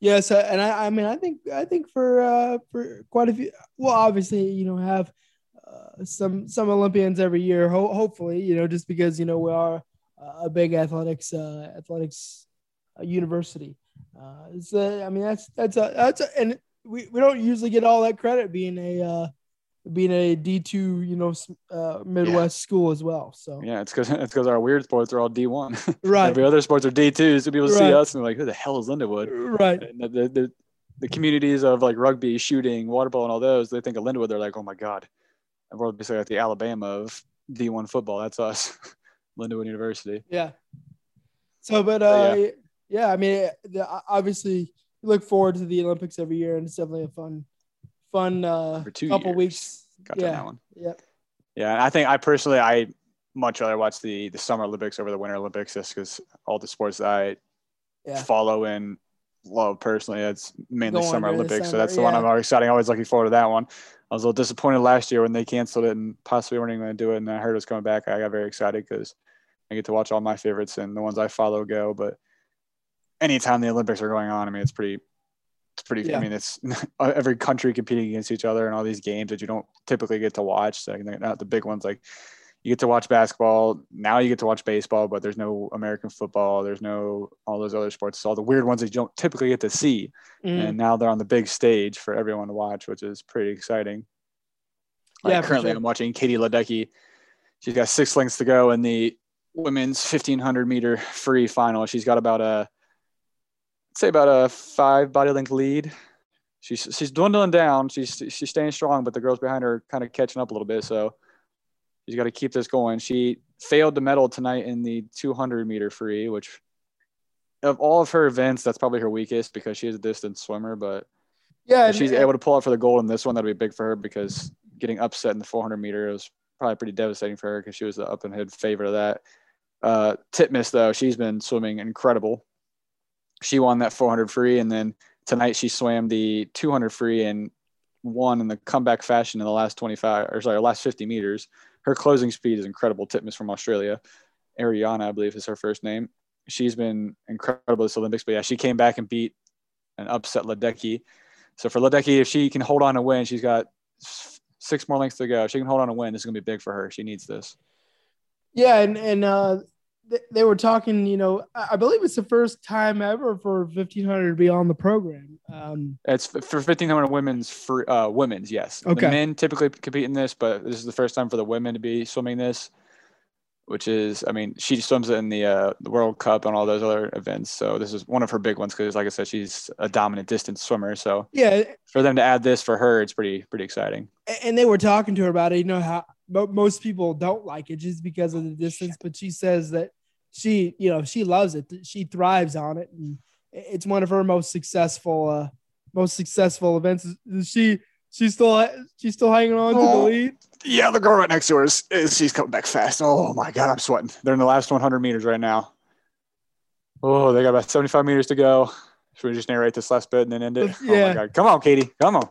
Speaker 3: Yes, uh, and I, I mean, I think, I think for uh, for quite a few, well, obviously, you know, have some some Olympians every year. Ho- hopefully, you know, just because you know we are a big athletics uh, athletics uh, university. Uh, so I mean, that's that's a that's a, and we, we don't usually get all that credit being a uh, being a D two, you know, uh, Midwest school as well. So
Speaker 1: Yeah, it's because it's because our weird sports are all D1.
Speaker 3: right,
Speaker 1: Every other sports are D2. So people see us and they're like, who the hell is Lindenwood?
Speaker 3: right,
Speaker 1: And the, the, the, the communities of like rugby, shooting, water polo, and all those, they think of Lindenwood. They're like, oh my God. And we're basically like the Alabama of D1 football. That's us, Lindenwood University.
Speaker 3: Yeah. So, but
Speaker 1: But,
Speaker 3: uh, yeah. I mean, the, obviously, look forward to the Olympics every year, and it's definitely a fun, fun uh, couple
Speaker 1: years.
Speaker 3: weeks.
Speaker 1: Got
Speaker 3: Yeah.
Speaker 1: that one.
Speaker 3: Yep.
Speaker 1: Yeah, I think I personally, I much rather watch the the Summer Olympics over the Winter Olympics just because all the sports that I
Speaker 3: Yeah.
Speaker 1: follow and love personally, it's mainly
Speaker 3: Go on
Speaker 1: Summer
Speaker 3: during the
Speaker 1: Olympics. so
Speaker 3: summer,
Speaker 1: that's the one. I'm always excited. Always looking forward to that one. I was a little disappointed last year when they canceled it and possibly weren't even going to do it. And I heard it was coming back. I got very excited because I get to watch all my favorites and the ones I follow go. But anytime the Olympics are going on, I mean, it's pretty. It's pretty.
Speaker 3: Yeah.
Speaker 1: I mean, it's every country competing against each other and all these games that you don't typically get to watch. So they're not the big ones like you get to watch basketball. Now you get to watch baseball, but there's no American football. There's no all those other sports. It's all the weird ones that you don't typically get to see.
Speaker 3: Mhm.
Speaker 1: And now they're on the big stage for everyone to watch, which is pretty exciting. Like
Speaker 3: Yeah,
Speaker 1: currently
Speaker 3: sure.
Speaker 1: I'm watching Katie Ledecky. She's got six lengths to go in the women's 1500 meter free final. She's got about a, I'd say about a five body length lead. She's she's dwindling down. She's she's staying strong, but the girls behind her are kind of catching up a little bit. So she's got to keep this going. She failed to medal tonight in the 200 meter free, which of all of her events, that's probably her weakest because she is a distance swimmer. But
Speaker 3: Yeah.
Speaker 1: if
Speaker 3: and-
Speaker 1: she's able to pull out for the gold in this one, that'd be big for her because getting upset in the 400 meter was probably pretty devastating for her because she was the up and head favorite of that. Uh, Titmus though, she's been swimming incredible. She won that 400 free, and then tonight she swam the 200 free and won in the comeback fashion in the last 25 or sorry, last 50 meters. Her closing speed is incredible. Titmus from Australia, Ariarne, I believe is her first name. She's been incredible this Olympics, but yeah, she came back and beat and upset Ledecky. So for Ledecky, if she can hold on and win, she's got six more lengths to go. If she can hold on and win, this is gonna be big for her. She needs this.
Speaker 3: Yeah, and and uh, they, were talking. You know, I believe it's the first time ever for 1500 to be on the program. Um,
Speaker 1: It's for 1500 women's for uh, women's, yes.
Speaker 3: Okay.
Speaker 1: The men typically compete in this, but this is the first time for the women to be swimming this. which is, I mean, she swims in the uh, the World Cup and all those other events. So this is one of her big ones because, like I said, she's a dominant distance swimmer. So
Speaker 3: Yeah,
Speaker 1: for them to add this for her, it's pretty pretty exciting.
Speaker 3: and they were talking to her about it. You know how mo- most people don't like it just because of the distance, but she says that she, you know, she loves it. She thrives on it, and it's one of her most successful, uh, most successful events. Is She she's still she's still hanging on to the
Speaker 1: Oh.
Speaker 3: lead.
Speaker 1: Yeah, the girl right next to her is, is she's coming back fast. Oh my god, I'm sweating. They're in the last 100 meters right now. Oh, they got about 75 meters to go. Should we just narrate this last bit and then end it? Oh
Speaker 3: Yeah.
Speaker 1: my god, come on, Katie, come on,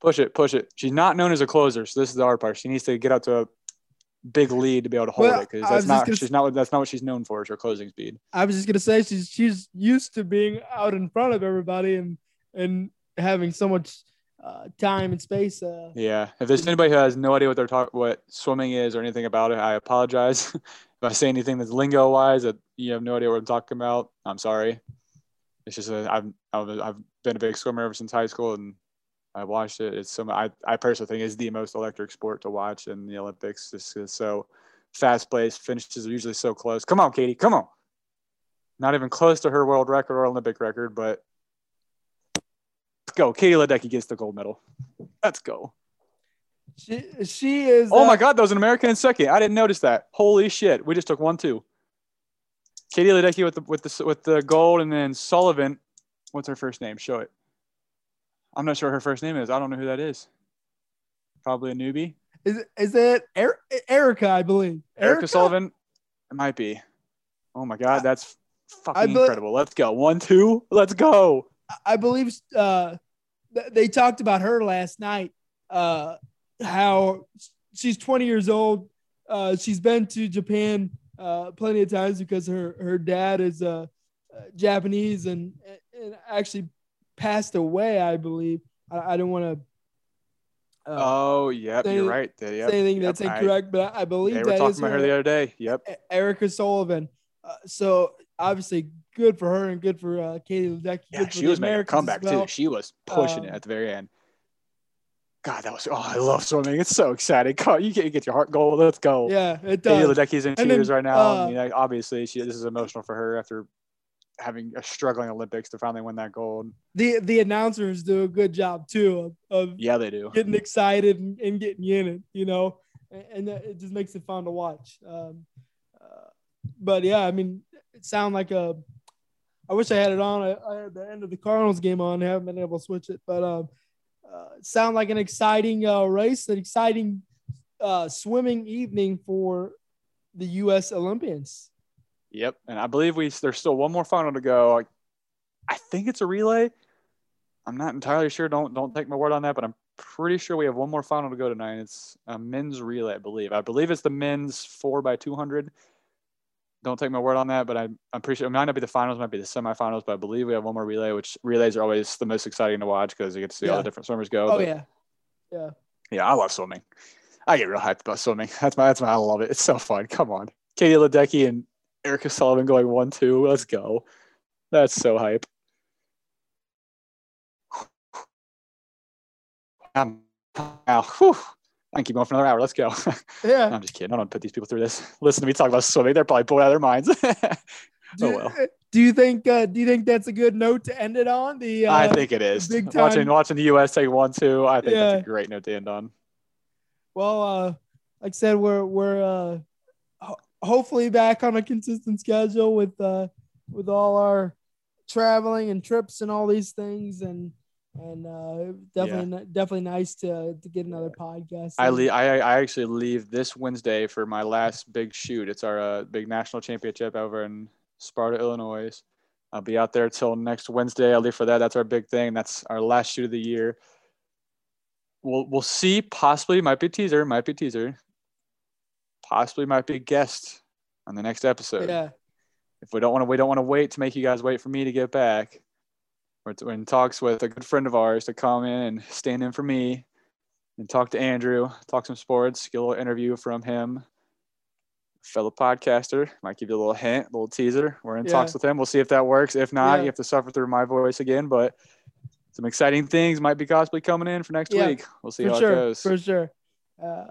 Speaker 1: push it, push it. She's not known as a closer, so this is the hard part. She needs to get out to a big lead to be able to hold
Speaker 3: Well,
Speaker 1: it because that's not she's not what- that's not what she's known for is her closing speed.
Speaker 3: I was just gonna say she's she's used to being out in front of everybody and and having so much uh, time and space. Uh,
Speaker 1: Yeah. If there's anybody who has no idea what they're talking, what swimming is or anything about it, I apologize. if I say anything that's lingo wise that you have no idea what I'm talking about, I'm sorry. It's just a, I've I've been a big swimmer ever since high school and I watched it. It's some I, I personally think is the most electric sport to watch in the Olympics. Just 'cause it's so fast paced. Finishes are usually so close. Come on, Katie. Come on. Not even close to her world record or Olympic record, but let's go. Katie Ledecky gets the gold medal. Let's go.
Speaker 3: she she is.
Speaker 1: Oh
Speaker 3: uh,
Speaker 1: my God, that was an American in second. I didn't notice that. Holy shit, we just took one two. Katie Ledecky with the with the with the gold, and then Sullivan. What's her first name? Show it. I'm not sure her first name is. I don't know who that is. Probably a newbie.
Speaker 3: Is is it er- Erica? I believe
Speaker 1: Erica, Sullivan. It might be. Oh my God, that's fucking
Speaker 3: be-
Speaker 1: incredible. Let's go. One two. Let's go.
Speaker 3: I believe uh, th- they talked about her last night. Uh, how she's 20 years old. Uh, she's been to Japan uh, plenty of times because her her dad is uh, uh, Japanese and and actually passed away. I believe. I, I don't want to. Uh,
Speaker 1: Oh, yep,
Speaker 3: say-
Speaker 1: you're right. Yep,
Speaker 3: say anything
Speaker 1: yep,
Speaker 3: that's
Speaker 1: I-
Speaker 3: incorrect, but I, I believe
Speaker 1: They were
Speaker 3: that
Speaker 1: talking
Speaker 3: is
Speaker 1: about
Speaker 3: her.
Speaker 1: her the other day. Yep.
Speaker 3: Erica Sullivan. Uh, so obviously good for her and good for uh, Katie Ledecky.
Speaker 1: Yeah,
Speaker 3: good
Speaker 1: she was making a comeback
Speaker 3: well.
Speaker 1: too. She was pushing it
Speaker 3: Um,
Speaker 1: at the very end. God, that was oh, I love swimming. It's so exciting. On, you get you get your heart goal. Let's go.
Speaker 3: Yeah, it does. Katie.
Speaker 1: Ledecky's in tears
Speaker 3: then,
Speaker 1: right now.
Speaker 3: uh,
Speaker 1: I mean, obviously, she this is emotional for her after having a struggling Olympics to finally win that gold.
Speaker 3: The the announcers do a good job too of, of
Speaker 1: Yeah, they do.
Speaker 3: getting excited and, and getting in it, you know, and, and it just makes it fun to watch. Um, uh, but yeah, I mean, it sounded like a. I wish I had it on. I, I had the end of the Cardinals game on. I haven't been able to switch it, but um, uh, sound like an exciting uh, race, an exciting uh, swimming evening for the U.S. Olympians.
Speaker 1: Yep, and I believe we there's still one more final to go. I, I think it's a relay. I'm not entirely sure. Don't don't take my word on that, but I'm pretty sure we have one more final to go tonight. It's a men's relay, I believe. I believe it's the men's four by 200. Don't take my word on that, but I, I'm pretty sure it might not be the finals, it might be the semifinals, but I believe we have one more relay, which relays are always the most exciting to watch because you get to see all the different swimmers go.
Speaker 3: Oh
Speaker 1: but-
Speaker 3: yeah, yeah.
Speaker 1: yeah, I love swimming. I get real hyped about swimming. That's my that's my I love it. It's so fun. Come on. Katie Ledecky and Erica Sullivan going one two. Let's go. That's so hype. Um, now, whew, I can keep going for another hour. Let's go.
Speaker 3: Yeah.
Speaker 1: I'm just kidding. I don't put these people through this. Listen to me talk about swimming. They're probably bored out of their minds.
Speaker 3: Do,
Speaker 1: Oh, well.
Speaker 3: do you think uh, do you think that's a good note to end it on? The uh,
Speaker 1: I think it is.
Speaker 3: big
Speaker 1: Watching
Speaker 3: time-
Speaker 1: watching the US take one two. I think
Speaker 3: Yeah.
Speaker 1: that's a great note to end on.
Speaker 3: well, uh, like I said, we're we're uh, ho- hopefully back on a consistent schedule with uh, with all our traveling and trips and all these things, and and uh, definitely ni- definitely nice to to get another podcast.
Speaker 1: I leave. I, I actually leave this Wednesday for my last big shoot. It's our uh, big national championship over in Sparta, Illinois. I'll be out there till next Wednesday. I'll leave for that. That's our big thing. That's our last shoot of the year. We'll we'll see. Possibly might be a teaser. Might be a teaser. Possibly might be a guest on the next episode.
Speaker 3: Yeah,
Speaker 1: If we don't want to, we don't want to wait to make you guys wait for me to get back. We're, we're in talks with a good friend of ours to come in and stand in for me and talk to Andrew, talk some sports, get a little interview from him. Fellow podcaster, might give you a little hint, a little teaser. We're in talks with him. We'll see if that works. If not,
Speaker 3: Yeah.
Speaker 1: you have to suffer through my voice again. But some exciting things might be possibly coming in for next
Speaker 3: Yeah,
Speaker 1: week. We'll see
Speaker 3: for
Speaker 1: how
Speaker 3: sure,
Speaker 1: it goes.
Speaker 3: for sure. Uh,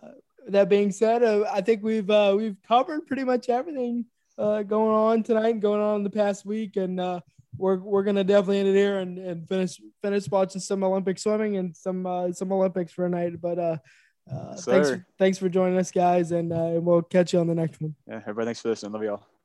Speaker 3: that being said, uh, I think we've uh, we've covered pretty much everything uh, going on tonight and going on in the past week, and uh, we're we're gonna definitely end it here and, and finish finish watching some Olympic swimming and some uh, some Olympics for a night. But uh, uh, thanks thanks for joining us, guys, and uh, we'll catch you on the next one.
Speaker 1: Yeah, everybody, thanks for listening. Love y'all.